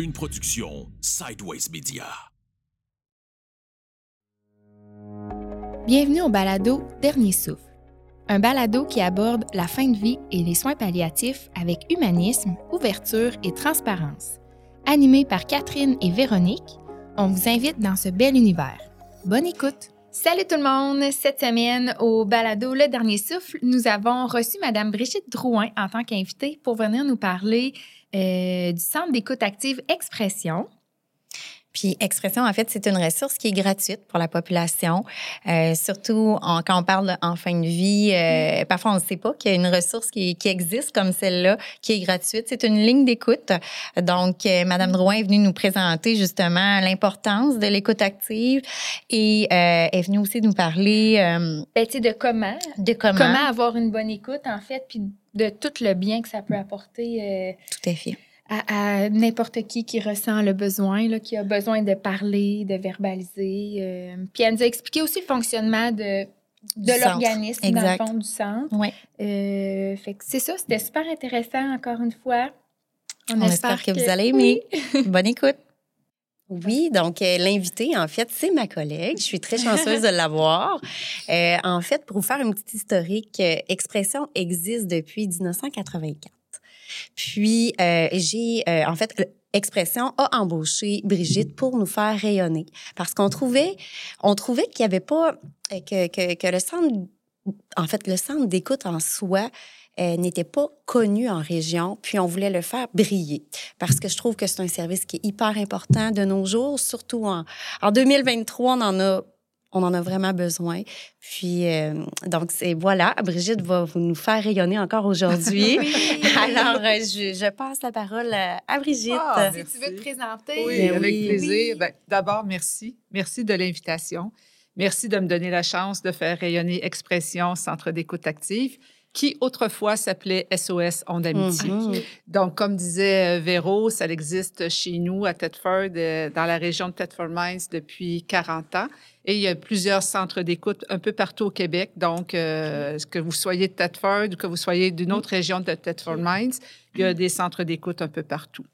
Une production Sideways Media. Bienvenue au balado Dernier souffle. Un balado qui aborde la fin de vie et les soins palliatifs avec humanisme, ouverture et transparence. Animé par Catherine et Véronique, on vous invite dans ce bel univers. Bonne écoute! Salut tout le monde! Cette semaine, au balado Le Dernier Souffle, nous avons reçu Madame Brigitte Drouin en tant qu'invitée pour venir nous parler euh, du Centre d'écoute active Expression. Puis Expression, en fait, c'est une ressource qui est gratuite pour la population, euh, surtout en, quand on parle en fin de vie. Euh, parfois, on ne sait pas qu'il y a une ressource qui, qui existe comme celle-là, qui est gratuite. C'est une ligne d'écoute. Donc, euh, Madame Drouin est venue nous présenter justement l'importance de l'écoute active et euh, est venue aussi nous parler euh, Ben, tu sais, de comment, de comment. comment avoir une bonne écoute, en fait, puis de tout le bien que ça peut apporter euh, Tout à fait. À, à n'importe qui qui ressent le besoin, là, qui a besoin de parler, de verbaliser. euh. Puis elle nous a expliqué aussi le fonctionnement de, l'organisme, dans le fond, du centre. Ouais. Euh, fait que c'est ça, c'était super intéressant, encore une fois. On espère que, vous allez aimer. Bonne écoute. Oui, donc euh, l'invité, en fait, c'est ma collègue. Je suis très chanceuse de l'avoir. Euh, en fait, pour vous faire une petite historique, Expression existe depuis 1984. Puis, euh, j'ai, euh, en fait, Expression a embauché Brigitte pour nous faire rayonner. Parce qu'on trouvait, on trouvait qu'il n'y avait pas, euh, que, que, que le centre, en fait, le centre d'écoute en soi euh, n'était pas connu en région, puis on voulait le faire briller. Parce que je trouve que c'est un service qui est hyper important de nos jours, surtout en, en 2023, on en a on en a vraiment besoin. Puis, euh, donc, c'est voilà, Brigitte va vous nous faire rayonner encore aujourd'hui. Alors, euh, je, je passe la parole à, à Brigitte. Ah, Si tu veux te présenter. Oui, Ben avec oui. plaisir. Ben, D'abord, merci. Merci de l'invitation. Merci de me donner la chance de faire rayonner Expression Centre d'écoute active, qui autrefois s'appelait SOS Onde Amitié. Mhm. Donc, comme disait euh, Véro, ça existe chez nous à Thetford, euh, dans la région de Thetford Mines depuis 40 ans. Et il y a plusieurs centres d'écoute un peu partout au Québec. Donc, euh, que vous soyez de Thetford ou que vous soyez d'une autre région de Thetford Mines, il y a des centres d'écoute un peu partout.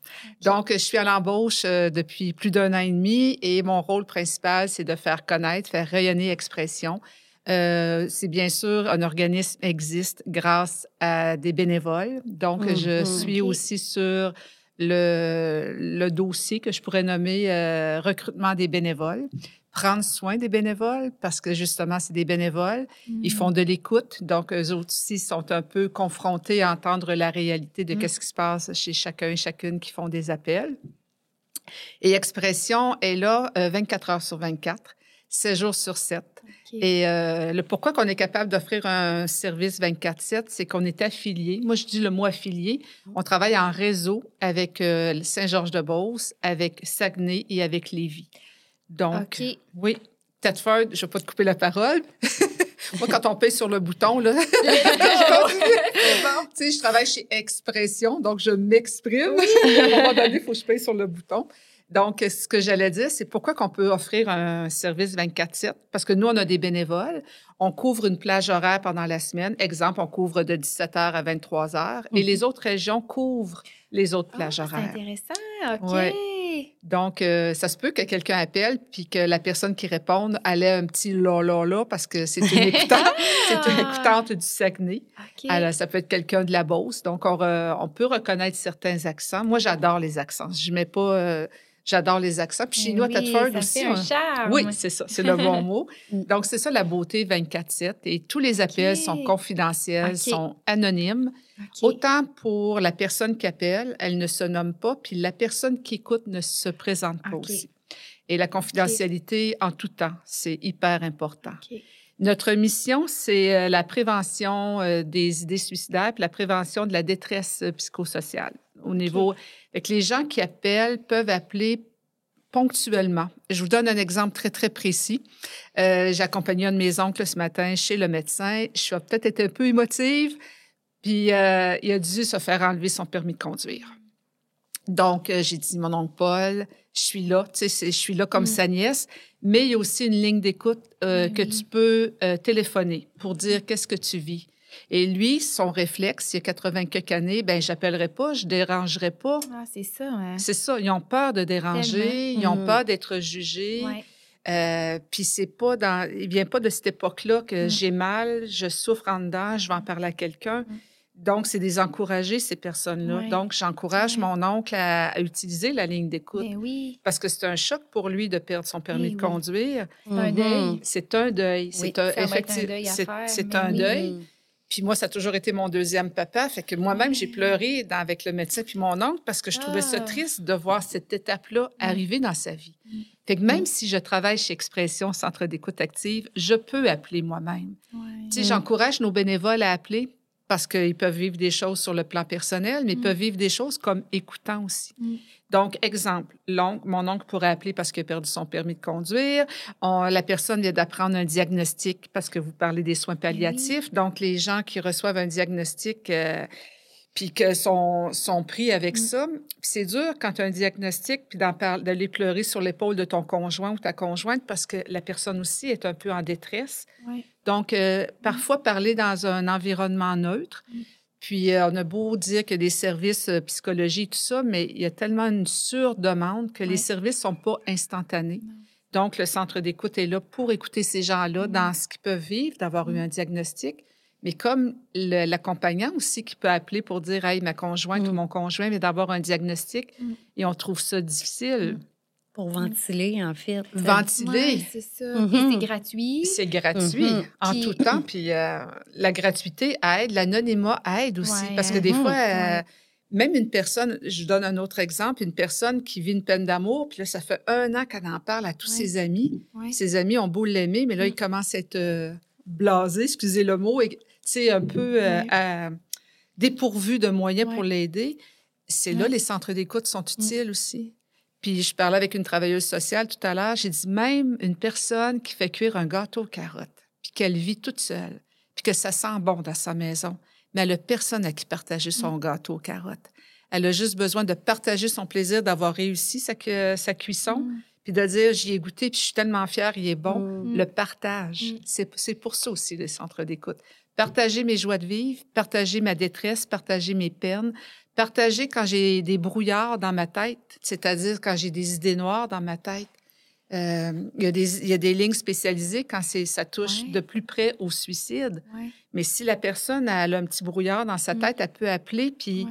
Donc, je suis à l'embauche depuis plus d'un an et demi et mon rôle principal, c'est de faire connaître, faire rayonner Expression. Euh, c'est bien sûr, un organisme existe grâce à des bénévoles. Donc, je Mhm. suis aussi sur le, le dossier que je pourrais nommer euh, recrutement des bénévoles. Prendre soin des bénévoles parce que justement, c'est des bénévoles. Ils font de l'écoute. Donc, eux aussi sont un peu confrontés à entendre la réalité de Mm. qu'est-ce qui se passe chez chacun et chacune qui font des appels. Et Expression est là euh, 24 heures sur 24, 7 jours sur 7. Et euh, le pourquoi qu'on est capable d'offrir un service 24-7, c'est qu'on est affilié. Moi, je dis le mot affilié. On travaille en réseau avec euh, Saint-Georges-de-Beauce, avec Saguenay et avec Lévis. Donc, oui, Thetford, je ne vais pas te couper la parole. Moi, quand on paye sur le bouton, là, je je travaille chez Expression, donc je m'exprime. à un moment donné, il faut que je paye sur le bouton. Donc, ce que j'allais dire, c'est pourquoi qu'on peut offrir un service 24-7? Parce que nous, on a des bénévoles. On couvre une plage horaire pendant la semaine. Exemple, on couvre de 17h à 23h. Et les autres régions couvrent les autres Ah, plages c'est horaires. intéressant. OK. Ouais. Donc, euh, ça se peut que quelqu'un appelle puis que la personne qui réponde elle ait un petit là, là, là parce que c'est une écoutante, c'est une écoutante du Saguenay. Alors, ça peut être quelqu'un de la Beauce. Donc, on, re- on peut reconnaître certains accents. Moi, j'adore les accents. Je mets pas... euh, j'adore les accents. Puis chez nous, à Thetford aussi... un charme. oui, c'est ça, c'est le bon mot. Mm. Donc, c'est ça la beauté 24-7. Et tous les appels sont confidentiels, sont anonymes. Autant pour la personne qui appelle, elle ne se nomme pas, puis la personne qui écoute ne se présente pas aussi. Et la confidentialité en tout temps, c'est hyper important. Notre mission, c'est euh, la prévention euh, des idées suicidaires, puis la prévention de la détresse euh, psychosociale. Au niveau, que les gens qui appellent peuvent appeler ponctuellement. Je vous donne un exemple très, très précis. Euh, J'ai accompagné un de mes oncles ce matin chez le médecin. Je suis peut-être un peu émotive, puis euh, il a dû se faire enlever son permis de conduire. Donc, euh, j'ai dit, mon oncle Paul, je suis là, tu sais, je suis là comme Mm. sa nièce, mais il y a aussi une ligne d'écoute euh, que tu peux téléphoner pour dire qu'est-ce que tu vis. Et lui, son réflexe, il y a 80 quelques années, ben j'appellerai pas, je dérangerai pas. Ah, c'est ça. hein. C'est ça, ils ont peur de déranger, ils ont Mhm. peur d'être jugés. Ouais. Euh, puis c'est pas dans, il vient pas de cette époque-là que Mm. j'ai mal, je souffre en dedans, je vais en parler à quelqu'un. Mm. Donc, c'est des encouragés, ces personnes-là. Donc, j'encourage mon oncle à, à utiliser la ligne d'écoute Ben oui. parce que c'est un choc pour lui de perdre son permis Oui, de conduire. C'est un deuil. C'est un deuil. C'est un, deuil c'est- un deuil. Puis moi, ça a toujours été mon deuxième papa. Fait que moi-même, j'ai pleuré dans- avec le médecin puis mon oncle parce que je trouvais ça Ah. triste de voir cette étape-là arriver dans sa vie. Mm. Fait que même si je travaille chez Expression Centre d'écoute active, je peux appeler moi-même. Ouais. Tu sais, j'encourage nos bénévoles à appeler parce qu'ils peuvent vivre des choses sur le plan personnel, mais ils Mm. peuvent vivre des choses comme écoutant aussi. Mm. Donc, exemple, l'oncle, mon oncle pourrait appeler parce qu'il a perdu son permis de conduire. On- la personne vient d'apprendre un diagnostic parce que vous parlez des soins palliatifs. Donc, les gens qui reçoivent un diagnostic, euh, puis que sont, sont pris avec Mm. ça. C'est dur quand tu as un diagnostic, puis d'aller pleurer sur l'épaule de ton conjoint ou ta conjointe parce que la personne aussi est un peu en détresse. Donc, euh, parfois, parler dans un environnement neutre. Mm. Puis, euh, on a beau dire qu'il y a des services euh, psychologie tout ça, mais il y a tellement une surdemande que les services ne sont pas instantanés. Donc, le centre d'écoute est là pour écouter ces gens-là Mm. dans ce qu'ils peuvent vivre, d'avoir eu Mm. un diagnostic, mais comme l'accompagnant aussi qui peut appeler pour dire Hey, ma conjointe Mm. ou mon conjoint vient d'avoir un diagnostic Mm. et on trouve ça difficile. Pour ventiler, en fait. Ventiler. Ouais, c'est ça. Mhm. Et c'est gratuit. C'est gratuit Mhm. en Puis- tout temps. Puis euh, la gratuité aide, l'anonymat aide aussi. Ouais, parce que des fois, euh, Ouais. même une personne, je vous donne un autre exemple, une personne qui vit une peine d'amour, puis là, ça fait un an qu'elle en parle à tous Ouais. ses amis. Ouais. Ses amis ont beau l'aimer, mais là, Mm. il commence à être euh, blasé, excusez le mot, et sais, un peu euh, à- dépourvu de moyens pour l'aider. C'est là Ouais. Mm. les centres d'écoute sont utiles aussi. Puis je parlais avec une travailleuse sociale tout à l'heure, j'ai dit même une personne qui fait cuire un gâteau aux carottes, puis qu'elle vit toute seule, puis que ça sent bon dans sa maison, mais elle n'a personne à qui partager son gâteau aux carottes. Elle a juste besoin de partager son plaisir d'avoir réussi sa, cu- sa cuisson, Mm. puis de dire j'y ai goûté, puis je suis tellement fière, il est bon. Mm. Le partage, Mm. c'est pour ça aussi les centres d'écoute. Partager mes joies de vivre, partager ma détresse, partager mes peines, partager quand j'ai des brouillards dans ma tête, c'est-à-dire quand j'ai des idées noires dans ma tête. Euh, il, y a des, il y a des lignes spécialisées quand c'est- ça touche Ouais. de plus près au suicide. Ouais. Mais si la personne elle a un petit brouillard dans sa Mm. tête, elle peut appeler, puis Ouais.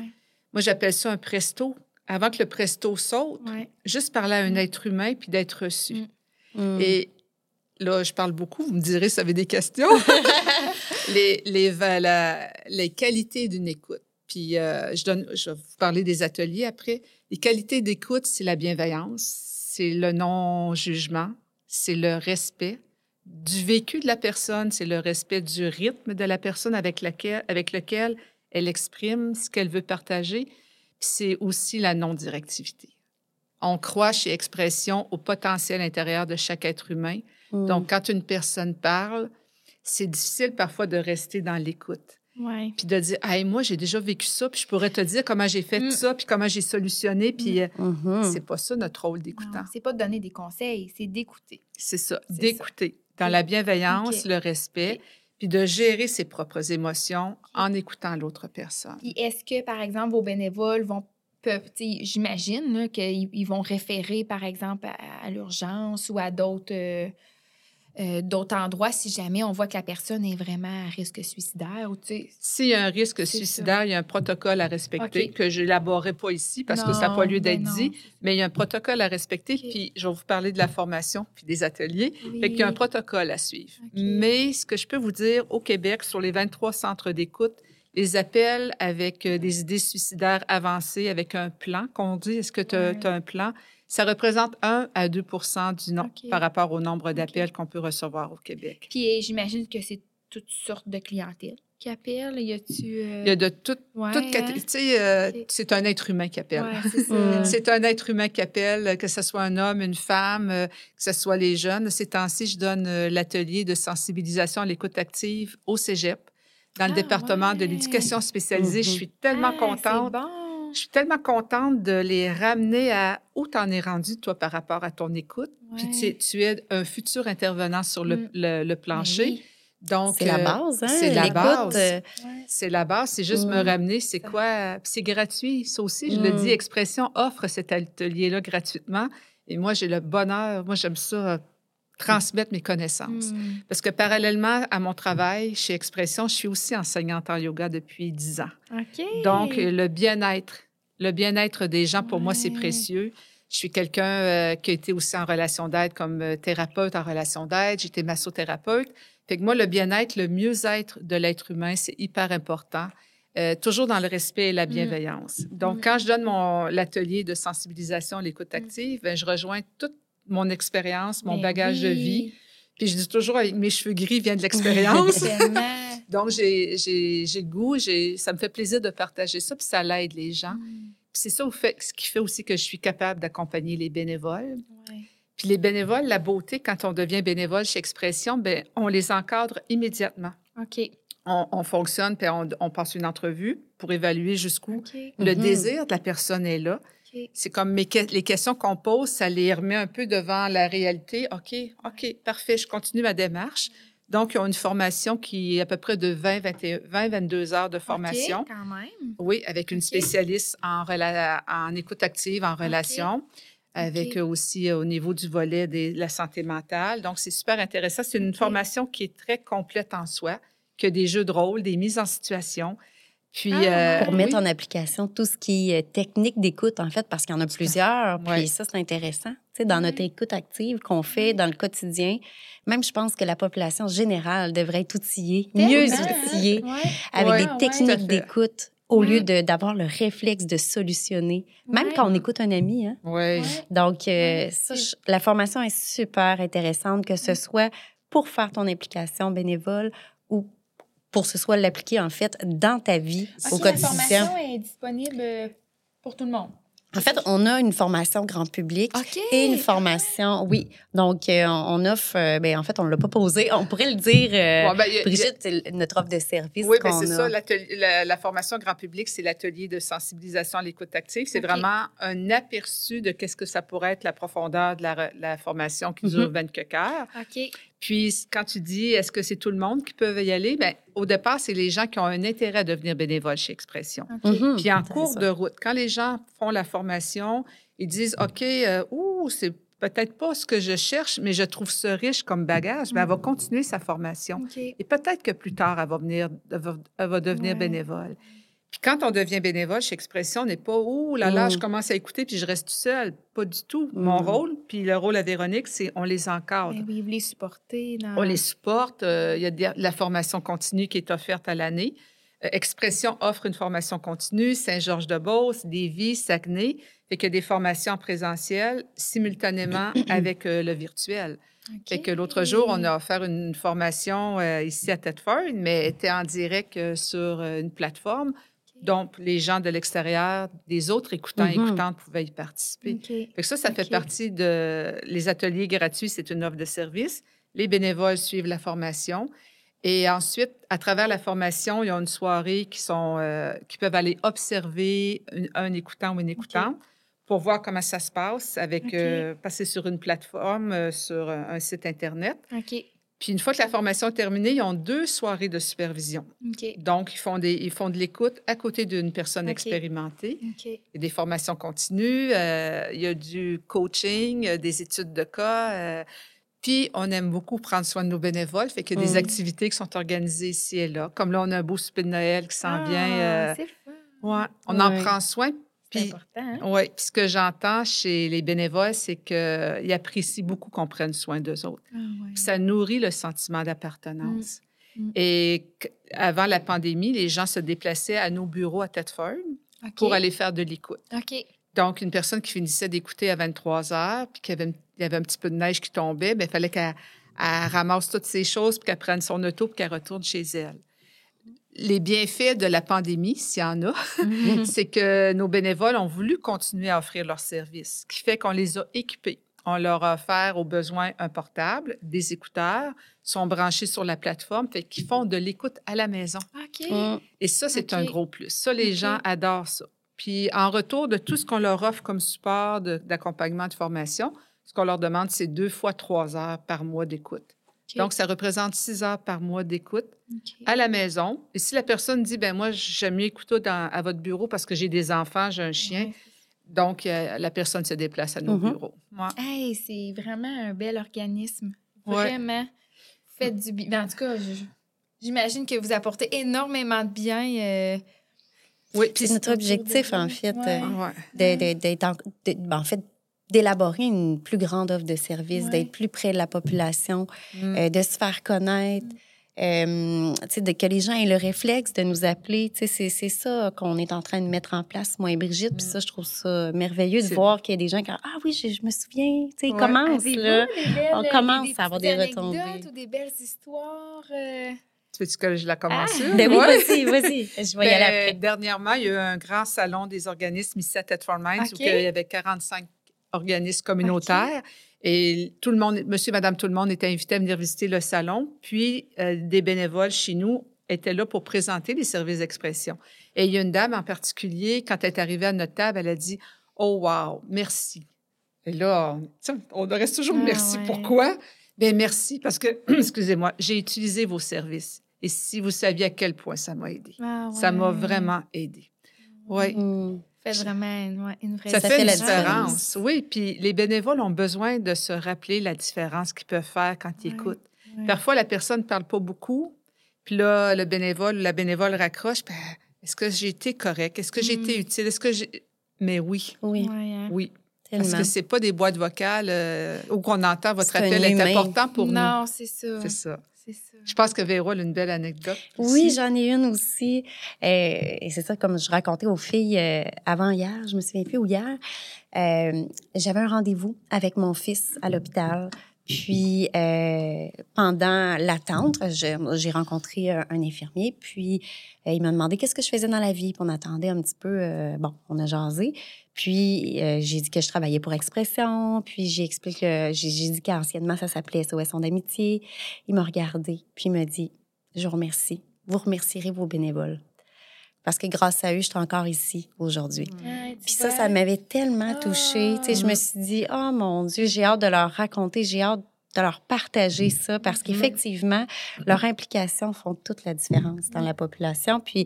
moi j'appelle ça un presto. Avant que le presto saute, Ouais. juste parler à un Mm. être humain puis d'être reçu. Mm. Et là, je parle beaucoup, vous me direz si vous avez des questions. les, les, va- la- les qualités d'une écoute. Puis euh, je, donne, je vais vous parler des ateliers après. Les qualités d'écoute, c'est la bienveillance, c'est le non-jugement, c'est le respect du vécu de la personne, c'est le respect du rythme de la personne avec, laquelle, avec lequel elle exprime ce qu'elle veut partager. Puis c'est aussi la non-directivité. On croit chez Expression au potentiel intérieur de chaque être humain. Mm. Donc, quand une personne parle, c'est difficile parfois de rester dans l'écoute. Ouais. Puis de dire, hey, moi, j'ai déjà vécu ça, puis je pourrais te dire comment j'ai fait Mm. ça, puis comment j'ai solutionné, puis euh, Mhm. c'est pas ça notre rôle d'écoutant. C'est pas de donner des conseils, c'est d'écouter. C'est ça, d'écouter dans la bienveillance, le respect, puis de gérer ses propres émotions en écoutant l'autre personne. Puis est-ce que, par exemple, vos bénévoles vont peuvent, tu sais, j'imagine qu'ils ils vont référer, par exemple, à, à l'urgence ou à d'autres euh, euh, d'autres endroits si jamais on voit que la personne est vraiment à risque suicidaire ou tu sais. S'il y a un risque suicidaire, il y a un protocole à respecter que je n'élaborerai pas ici parce que ça n'a pas lieu ben d'être non. dit, mais il y a un protocole à respecter. Puis je vais vous parler de la formation puis des ateliers. Fait qu'il y a un Oui. protocole à suivre. Mais ce que je peux vous dire, au Québec, sur les 23 centres d'écoute, les appels avec euh, des idées suicidaires avancées, avec un plan, qu'on dit, est-ce que tu as, un plan? Ça représente 1 à 2 du nom OK. par rapport au nombre d'appels qu'on peut recevoir au Québec. Puis euh, j'imagine que c'est toutes sortes de clientèle qui appellent. Y a-tu. euh, Il y a de tout, ouais, toute hein? cate- Tu sais, euh, c'est un être humain qui appelle. Ouais, c'est ça. Mm. C'est un être humain qui appelle, que ce soit un homme, une femme, euh, que ce soit les jeunes. Ces temps-ci, je donne l'atelier de sensibilisation à l'écoute active au cégep, dans le Ah, département de l'éducation spécialisée. Je Mhm. suis tellement Ah, contente. Bon. Je suis tellement contente de les ramener à où tu en es rendu, toi, par rapport à ton écoute. Puis tu, es- tu es un futur intervenant sur le, Mm. le- le Ben plancher. oui. Donc, C'est la euh, base, hein? c'est la base. euh, C'est la base, c'est juste me Mm. ramener, c'est quoi. Puis c'est gratuit, ça aussi, je le Mm. dis, Expression offre cet atelier-là gratuitement. Et moi, j'ai le bonheur, moi, j'aime ça, euh, transmettre mes connaissances. Mm. Parce que parallèlement à mon travail chez Expression, je suis aussi enseignante en yoga depuis 10 ans. OK. Donc, le bien-être, le bien-être des gens, pour moi, c'est précieux. Je suis quelqu'un euh, qui a été aussi en relation d'aide comme euh, thérapeute en relation d'aide. J'étais massothérapeute. Fait que moi, le bien-être, le mieux-être de l'être humain, c'est hyper important. Euh, toujours dans le respect et la bienveillance. Donc, Mm. quand je donne mon l'atelier de sensibilisation à l'écoute Mm. active, ben, je rejoins toute mon expérience, mon Ben bagage de vie. Puis je dis toujours, avec mes cheveux gris viennent de l'expérience. Donc, j'ai j'ai- j'ai le goût, j'ai- ça me fait plaisir de partager ça, puis ça l'aide les gens. Mm. Puis c'est ça au fait, ce qui fait aussi que je suis capable d'accompagner les bénévoles. Ouais. Puis les bénévoles, la beauté, quand on devient bénévole chez Expression, ben on les encadre immédiatement. OK. On, on fonctionne, puis on, on passe une entrevue pour évaluer jusqu'où le Mhm. désir de la personne est là. C'est comme mes que- les questions qu'on pose, ça les remet un peu devant la réalité. OK, OK, parfait, je continue ma démarche. Donc, ils ont une formation qui est à peu près de 20, 21 20 22 heures de formation. OK, quand même. Oui, avec une spécialiste en, rela- en écoute active, en relation, avec OK. euh, aussi euh, au niveau du volet de la santé mentale. Donc, c'est super intéressant. C'est une formation qui est très complète en soi, que des jeux de rôle, des mises en situation. Puis, Ah, euh, pour mettre oui. en application tout ce qui est technique d'écoute, en fait, parce qu'il y en a plusieurs. Puis Ouais. ça, c'est intéressant. Tu sais, dans notre écoute active qu'on fait dans le quotidien, même je pense que la population générale devrait être outillée, mieux Tellement, hein? outillée, Ouais. avec Ouais, des techniques d'écoute au lieu de- d'avoir le réflexe de solutionner, même Ouais. quand on écoute un ami. Hein? Donc, euh, Ouais, ça, c'est- je- la formation est super intéressante, que ce soit pour faire ton implication bénévole ou pour ce soit l'appliquer, en fait, dans ta vie au OK, la quotidien. formation est disponible euh, pour tout le monde. En fait, on a une formation grand public et une formation, oui. Donc, euh, on offre, euh, ben, en fait, on ne l'a pas posé. On pourrait le dire, euh, Bon, ben, a- Brigitte, c'est l- notre offre de service Oui, ben, c'est a. ça. l'atelier- La, la formation grand public, c'est l'atelier de sensibilisation à l'écoute active. C'est vraiment un aperçu de qu'est-ce que ça pourrait être la profondeur de la, formation qui dure Mhm. 24 heures. OK. Puis, quand tu dis est-ce que c'est tout le monde qui peut y aller, ben, au départ, c'est les gens qui ont un intérêt à devenir bénévole chez Expression. Mhm. Puis, en cours de route, quand les gens font la formation, ils disent OK, euh, ouh, c'est peut-être pas ce que je cherche, mais je trouve ça riche comme bagage. Ben, elle va continuer sa formation. Et peut-être que plus tard, elle va, venir, elle va, elle va devenir Ouais. bénévole. Puis quand on devient bénévole chez Expression, on n'est pas, ouh là là, Mm. je commence à écouter puis je reste tout seul. Pas du tout. Mon Mm. rôle, puis le rôle à Véronique, c'est on les encadre. Ben oui, vous les supportez dans... On les supporte. euh, Il y a de la formation continue qui est offerte à l'année. Euh, Expression offre une formation continue, Saint-Georges-de-Beauce, Lévis, Saguenay. Fait qu'il y a des formations en présentiel simultanément avec euh, le virtuel. OK. Fait que l'autre jour, on a offert une formation ici à Thetford, mais elle était en direct sur une plateforme. Donc, les gens de l'extérieur, des autres écoutants et Mhm. écoutantes pouvaient y participer. OK. Fait que ça, ça fait partie de... Les ateliers gratuits, c'est une offre de service. Les bénévoles suivent la formation. Et ensuite, à travers la formation, il y a une soirée qui, sont, euh, qui peuvent aller observer une- un écoutant ou une écoutante pour voir comment ça se passe, avec euh, passer sur une plateforme, euh, sur un, un site Internet. OK. Puis une fois que la formation est terminée, ils ont deux soirées de supervision. Donc, ils font, des, ils font de l'écoute à côté d'une personne expérimentée. OK. Il y a des formations continues, euh, il y a du coaching, euh, des études de cas. euh, puis, on aime beaucoup prendre soin de nos bénévoles. Fait qu'il y a des activités qui sont organisées ici et là. Comme là, on a un beau souper de Noël qui s'en vient. euh, Ah, c'est fun. ouais, on en prend soin. Puis, important. hein? puis ce que j'entends chez les bénévoles, c'est qu'ils apprécient beaucoup qu'on prenne soin d'eux autres. Ah, ouais. Puis ça nourrit le sentiment d'appartenance. Mm. Mm. Et avant la pandémie, les gens se déplaçaient à nos bureaux à Thetford OK. pour aller faire de l'écoute. OK. Donc, une personne qui finissait d'écouter à 23 heures, puis qu'il y avait, il y avait un petit peu de neige qui tombait, bien, il fallait qu'elle elle ramasse toutes ces choses, puis qu'elle prenne son auto, puis qu'elle retourne chez elle. Les bienfaits de la pandémie, s'il y en a, c'est que nos bénévoles ont voulu continuer à offrir leurs services, ce qui fait qu'on les a équipés. On leur a offert aux besoins un portable, des écouteurs, sont branchés sur la plateforme, fait qu'ils font de l'écoute à la maison. OK. Mm. Et ça, c'est un gros plus. Ça, les gens adorent ça. Puis en retour de tout ce qu'on leur offre comme support de- d'accompagnement de, formation, ce qu'on leur demande, c'est deux fois trois heures par mois d'écoute. Donc, ça représente six heures par mois d'écoute à la maison. Et si la personne dit, ben moi, j'aime mieux écouter dans- à votre bureau parce que j'ai des enfants, j'ai un chien, Ouais. donc euh, la personne se déplace à nos Mhm. bureaux. Ouais. Hey, c'est vraiment un bel organisme. Ouais. Vraiment. Faites du bien. En tout cas, j'imagine que vous apportez énormément de bien. euh, Oui, C'est notre objectif, en fait. Ouais. euh, ouais. d'être en, ben, en fait, d'élaborer une plus grande offre de services, Ouais. d'être plus près de la population, Mm. euh, de se faire connaître. euh, tu sais, de, que les gens aient le réflexe de nous appeler. Tu sais, C'est c'est ça qu'on est en train de mettre en place, moi et Brigitte. Puis Mm. ça, je trouve ça merveilleux de voir qu'il y a des gens qui Ah oui, je, je me souviens. Tu sais, ils Ouais. commencent, là. belles, on euh, commence des à avoir des retombées. ou des belles histoires. euh, Tu veux-tu que je la commence? Ah! Ben oui, Ouais. vas-y, vas-y. Je vais y Ben, aller après. Dernièrement, il y a eu un grand salon des organismes ici à Thetford Mines où il y avait 45 organismes communautaires. Et tout le monde, monsieur, madame, tout le monde était invité à venir visiter le salon. Puis, euh, des bénévoles chez nous étaient là pour présenter les services d'expression. Et il y a une dame en particulier, quand elle est arrivée à notre table, elle a dit Oh, wow, merci. Et là, on, on reste toujours Ah, merci. ouais. Pourquoi? Bien, merci parce que, excusez-moi, j'ai utilisé vos services. Et si vous saviez à quel point ça m'a aidé. ah Ça m'a vraiment aidé. Oui. Mm. Fait vraiment une, ouais, une vraie Ça, Ça fait, la différence. différence. Oui, puis les bénévoles ont besoin de se rappeler la différence qu'ils peuvent faire quand ils Ouais. écoutent. Ouais. Parfois, la personne ne parle pas beaucoup, puis là, le bénévole ou la bénévole raccroche. Ben, Est-ce que j'ai été correct? Est-ce que j'ai été Mm. utile? Est-ce que j'ai... Mais oui, Oui, hein. oui. tellement. Parce que c'est pas des boîtes vocales euh, où qu'on entend votre appel est important pour nous. Non, c'est ça. C'est ça. C'est ça. Je pense que Véro a une belle anecdote. Oui, j'en ai une aussi. Euh, et c'est ça, comme je racontais aux filles euh, avant hier, je me souviens plus, ou hier, euh, j'avais un rendez-vous avec mon fils à l'hôpital. Puis, euh, pendant l'attente, j'ai rencontré un, un infirmier. Puis, euh, il m'a demandé qu'est-ce que je faisais dans la vie. Puis, on attendait un petit peu. euh, bon, on a jasé. Puis, euh, j'ai dit que je travaillais pour Expression. Puis, j'ai expliqué, que- j'ai dit qu'anciennement, ça s'appelait SOS Son d'amitié. Il m'a regardé. Puis, il m'a dit Je vous remercie. Vous remercierez vos bénévoles. Parce que grâce à eux, je suis encore ici aujourd'hui. Puis ça, ça m'avait tellement touchée. Tu sais, je me Ah. suis dit, oh mon Dieu, j'ai hâte de leur raconter, j'ai hâte de leur partager ça parce qu'effectivement, leur implication font toute la différence dans la population. Puis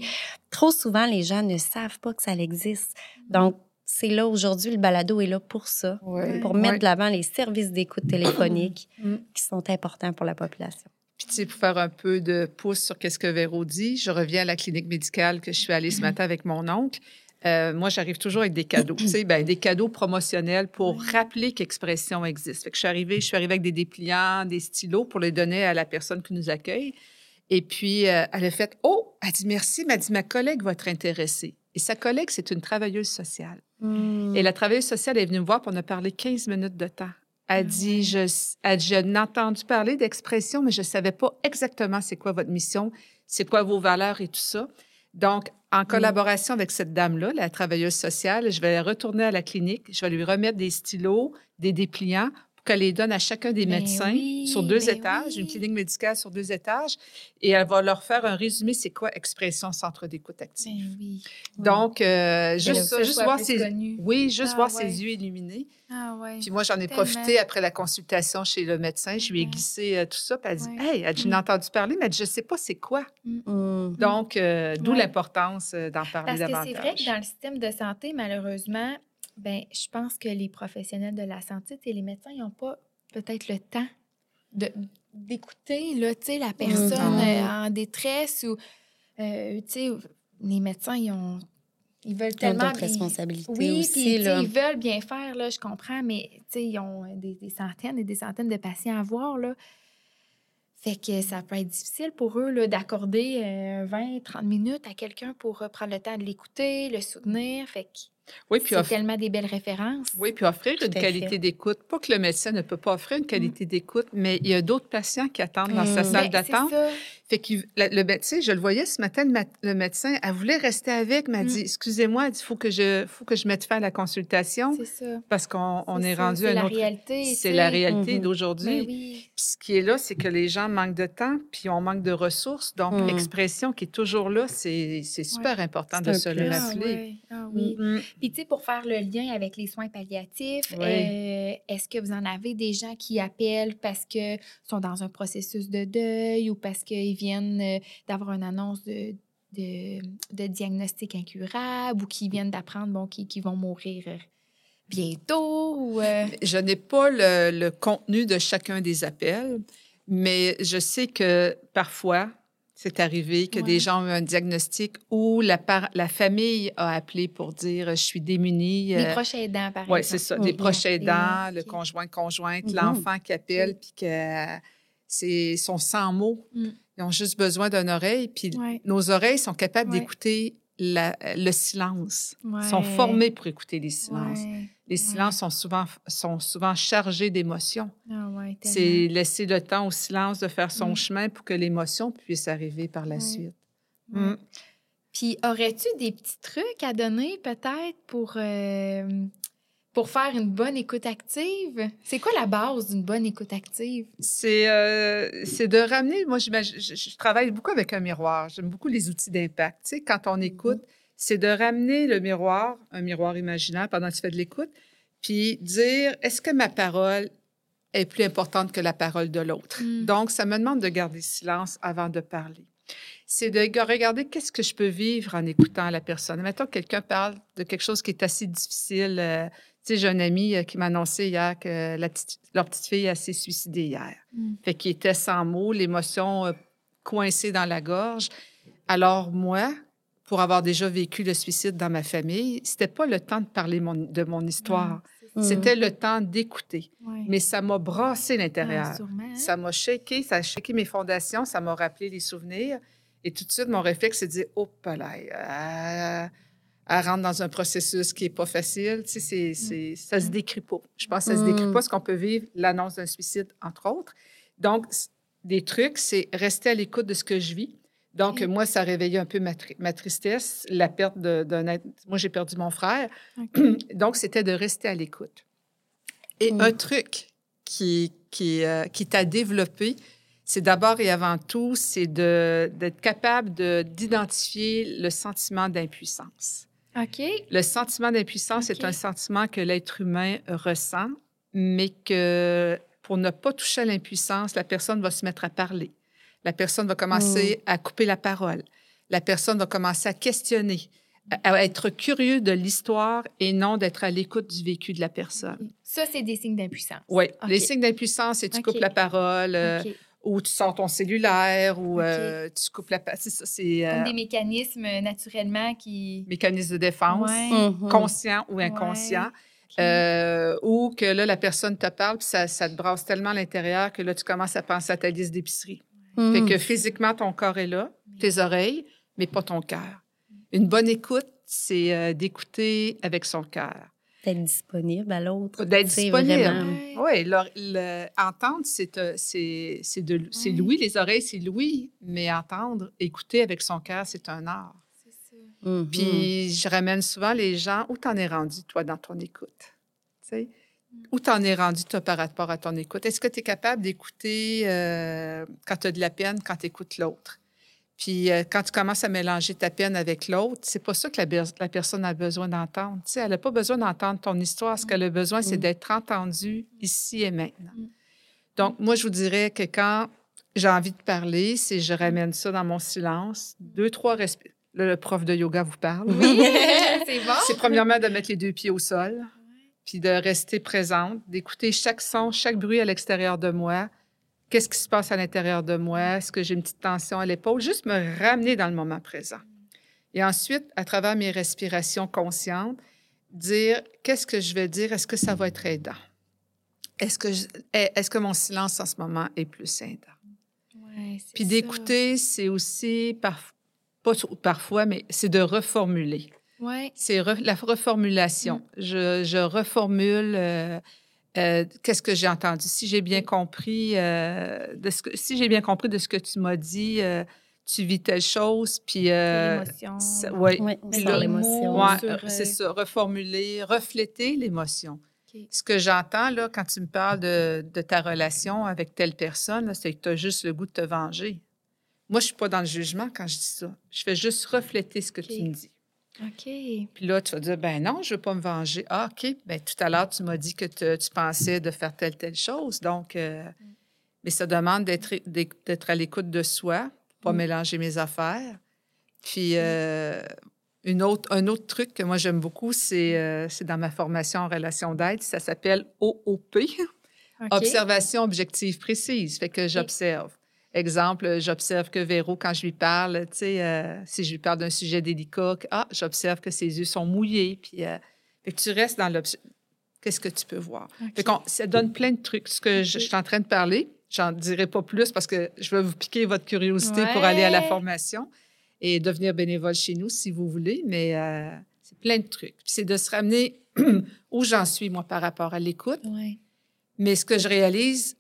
trop souvent, les gens ne savent pas que ça existe. Donc, c'est là aujourd'hui, le balado est là pour ça, Ouais. pour mettre Ouais. de l'avant les services d'écoute téléphonique Mm. qui sont importants pour la population. Puis, tu sais, pour faire un peu de pouce sur qu'est-ce que Véro dit, je reviens à la clinique médicale que je suis allée ce matin avec mon oncle. Euh, moi, j'arrive toujours avec des cadeaux, tu sais, ben, des cadeaux promotionnels pour rappeler qu'expression existe. Fait que je suis arrivée, je suis arrivée avec des dépliants, des stylos pour les donner à la personne qui nous accueille. Et puis, euh, elle a fait Oh, elle dit merci, elle m'a dit ma collègue va être intéressée. Et sa collègue, c'est une travailleuse sociale. Et la travailleuse sociale est venue me voir pour on a parlé 15 minutes de temps. Elle dit, je, elle dit, j'ai entendu parler d'expression, mais je ne savais pas exactement c'est quoi votre mission, c'est quoi vos valeurs et tout ça. Donc, en collaboration avec cette dame-là, la travailleuse sociale, je vais retourner à la clinique, je vais lui remettre des stylos, des dépliants qu'elle les donne à chacun des Ben médecins oui, sur deux ben étages, oui. une clinique médicale sur deux étages, et elle va leur faire un résumé, c'est quoi expression centre d'écoute active. Ben oui. Donc, euh, juste, ça, juste voir ses, connu. oui, juste Ah, voir ouais. ses yeux illuminés. Ah ouais. Puis moi, j'en ai Tellement. profité après la consultation chez le médecin. Je lui ai glissé euh, tout ça. Puis elle dit Ouais. Hey, ai entendu parler, mais je ne sais pas c'est quoi. Mm. Donc, euh, d'où l'importance d'en parler Parce que davantage. c'est vrai que dans le système de santé, malheureusement, ben, je pense que les professionnels de la santé, sais, les médecins, ils n'ont pas peut-être le temps d'écouter la personne Mhm. euh, en détresse ou, euh, les médecins, ils ont... Ils veulent Ils ont tellement... d'autres bien- responsabilités Oui, aussi. puis là. ils veulent bien faire, là, je comprends, mais ils ont euh, des, des centaines et des centaines de patients à voir, là. Fait que ça peut être difficile pour eux d'accorder euh, 20, 30 minutes à quelqu'un pour euh, prendre le temps de l'écouter, le soutenir. Fait que Oui, puis c'est tellement des belles références. oui, puis offrir Tout une qualité d'écoute. Pas que le médecin ne peut pas offrir une qualité d'écoute, mais il y a d'autres patients qui attendent dans sa Mm. salle Ben, d'attente. Fait que le médecin, je le voyais ce matin, le, médecin, elle voulait rester avec, m'a dit, mm. excusez-moi, il faut que je, faut que je mette fin à la consultation. C'est ça. Parce qu'on on est, rendu à une autre... réalité. C'est la réalité mm-hmm. d'aujourd'hui. Ben oui. Puis ce qui est là, c'est que les gens manquent de temps, puis on manque de ressources. Donc, mm. l'expression qui est toujours là, c'est super important de se le rappeler. Ah, oui. Ah, oui. Puis, tu sais, pour faire le lien avec les soins palliatifs, euh, est-ce que vous en avez des gens qui appellent parce qu'ils sont dans un processus de deuil ou parce qu'ils viennent euh, d'avoir une annonce de, de, diagnostic incurable ou qui viennent d'apprendre bon, qu'ils vont mourir euh, bientôt? Ou, euh? Je n'ai pas le, contenu de chacun des appels, mais je sais que parfois, c'est arrivé que des gens ont eu un diagnostic ou la, la famille a appelé pour dire je suis démunie. Des proches aidants, par exemple. Oui, c'est ça. Des proches aidants, le conjoint, conjointe, mm-hmm. l'enfant qui appelle, puis que c'est son sans mots. Mm. Ils ont juste besoin d'une oreille. Puis nos oreilles sont capables d'écouter le silence. Ils sont formés pour écouter les silences. Les silences sont souvent, sont souvent chargés d'émotions. Ah c'est laisser le temps au silence de faire son mm. chemin pour que l'émotion puisse arriver par la suite. Mm. Puis, aurais-tu des petits trucs à donner peut-être pour euh, pour faire une bonne écoute active? C'est quoi la base d'une bonne écoute active? C'est euh, de ramener, moi, je, je, travaille beaucoup avec un miroir. J'aime beaucoup les outils d'impact. Tu sais, quand on écoute, mhm. c'est de ramener le miroir, un miroir imaginaire pendant que tu fais de l'écoute, puis dire, est-ce que ma parole est plus importante que la parole de l'autre? Mm. Donc, ça me demande de garder silence avant de parler c'est de regarder qu'est-ce que je peux vivre en écoutant la personne. Mettons que quelqu'un parle de quelque chose qui est assez difficile, euh, tu sais, j'ai un ami euh, qui m'a annoncé hier que leur petite fille s'est suicidée hier. Mm. Fait qu'il était sans mots, l'émotion euh, coincée dans la gorge. Alors moi, pour avoir déjà vécu le suicide dans ma famille, c'était pas le temps de parler de mon histoire. C'était le temps d'écouter. Mais ça m'a brassé l'intérieur. Hein. ça m'a shaké, ça a shaké mes fondations, ça m'a rappelé les souvenirs. Et tout de suite, mon réflexe, c'est de dire, oh, là, elle rentre dans un processus qui n'est pas facile. Tu sais, c'est, mm. ça se décrit pas. Je pense que ça se décrit mm. pas ce qu'on peut vivre, l'annonce d'un suicide, entre autres. Donc, des trucs, c'est rester à l'écoute de ce que je vis. Donc, moi, ça a réveillé un peu ma, ma tristesse, la perte d'un être. Moi, j'ai perdu mon frère. Donc, c'était de rester à l'écoute. Et mm. un truc qui, qui, euh, qui t'a développé, c'est d'abord et avant tout, c'est d'être capable d'identifier le sentiment d'impuissance. Le sentiment d'impuissance est un sentiment que l'être humain ressent, mais que pour ne pas toucher à l'impuissance, la personne va se mettre à parler. La personne va commencer mm. à couper la parole. La personne va commencer à questionner, à être curieux de l'histoire et non d'être à l'écoute du vécu de la personne. Ça, c'est des signes d'impuissance. Oui, les signes d'impuissance, c'est tu coupes la parole. Euh, ou tu sors ton cellulaire, ou euh, tu coupes la... C'est ça, c'est... Comme euh, des mécanismes euh, naturellement qui... Mécanismes de défense, mhm. conscients ou inconscients. ou que là, la personne te parle, puis ça, ça te brasse tellement à l'intérieur que là, tu commences à penser à ta liste d'épicerie. Fait que physiquement, ton corps est là, tes oreilles, mais pas ton cœur. Une bonne écoute, c'est d'écouter avec son cœur. D'être disponible à l'autre. D'être disponible. Oui, entendre, c'est euh, c'est Louis, les oreilles, c'est Louis, mais entendre, écouter avec son cœur, c'est un art. C'est ça. Mm-hmm. Puis je ramène souvent les gens, où t'en es rendu, toi, dans ton écoute? Tu sais? Mm. Où t'en es rendu, toi, par rapport à ton écoute? Est-ce que tu es capable d'écouter euh, quand tu as de la peine, quand tu écoutes l'autre? Puis euh, quand tu commences à mélanger ta peine avec l'autre, c'est pas ça que la, personne a besoin d'entendre. Tu sais, elle n'a pas besoin d'entendre ton histoire. Ce qu'elle a besoin, c'est mm. d'être entendue ici et maintenant. Mm. Donc, moi, je vous dirais que quand j'ai envie de parler, c'est je ramène ça dans mon silence, deux, trois respirations. Le, prof de yoga vous parle. Oui, c'est bon. C'est premièrement de mettre les deux pieds au sol, puis de rester présente, d'écouter chaque son, chaque bruit à l'extérieur de moi, Qu'est-ce qui se passe à l'intérieur de moi? Est-ce que j'ai une petite tension à l'épaule? Juste me ramener dans le moment présent. Et ensuite, à travers mes respirations conscientes, dire qu'est-ce que je vais dire? Est-ce que ça va être aidant? Est-ce que, mon silence en ce moment est plus aidant? Ouais, Puis d'écouter, c'est aussi, pas parfois, mais c'est de reformuler. Ouais. C'est la reformulation. Mm. Je, je, reformule. Euh, Euh, Qu'est-ce que j'ai entendu? Si j'ai bien compris euh, de ce que, si j'ai bien compris de ce que tu m'as dit, euh, tu vis telle chose, puis euh, L'émotion. ça- ouais, Oui, Puis sur le l'émotion. ouais, sur, c'est ça, reformuler, refléter l'émotion. Ce que j'entends là, quand tu me parles de, de ta relation avec telle personne, là, c'est que tu as juste le goût de te venger. Moi, je suis pas dans le jugement quand je dis ça. Je fais juste refléter ce que tu me dis. OK. Puis là, tu vas dire, ben non, je veux pas me venger. Ah, OK. Ben tout à l'heure, tu m'as dit que te- tu pensais de faire telle, telle chose. Donc, euh, mais ça demande d'être à l'écoute de soi, pas Mm. mélanger mes affaires. Puis, euh, une autre, un autre truc que moi, j'aime beaucoup, c'est euh, dans ma formation en relation d'aide. Ça s'appelle OOP, OK. Observation objective précise. Fait que j'observe. Exemple, j'observe que Véro, quand je lui parle, tu sais, euh, si je lui parle d'un sujet délicat, que, ah, j'observe que ses yeux sont mouillés. Puis, euh, fait que tu restes dans l'obs... Qu'est-ce que tu peux voir? OK. Fait qu'on- ça donne plein de trucs. Ce que je, je suis en train de parler, j'en dirai pas plus parce que je vais vous piquer votre curiosité pour aller à la formation et devenir bénévole chez nous si vous voulez. Mais euh, c'est plein de trucs. Puis c'est de se ramener où j'en suis, moi, par rapport à l'écoute. Ouais. Mais ce que je réalise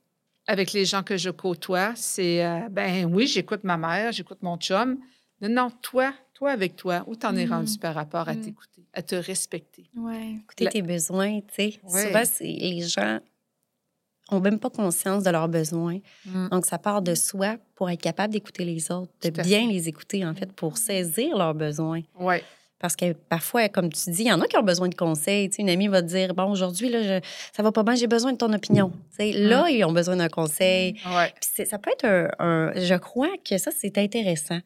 avec les gens que je côtoie, c'est, euh, ben oui, j'écoute ma mère, j'écoute mon chum. Non, non, toi, toi avec toi, où t'en es Mhm. rendu par rapport à Mhm. t'écouter, à te respecter? Ouais. Écouter La- tes besoins, tu sais. Ouais. Souvent, c'est- les gens ont même pas conscience de leurs besoins. Mm. Donc, ça part de soi pour être capable d'écouter les autres, de bien les écouter, en fait, pour saisir leurs besoins. Oui, Parce que parfois, comme tu dis, il y en a qui ont besoin de conseils. Tu sais, une amie va te dire, bon, aujourd'hui, là, je- ça va pas bien, j'ai besoin de ton opinion. Tu sais, Là, ils ont besoin d'un conseil. oui. Puis c'est- ça peut être un, un- Je crois que ça, c'est intéressant.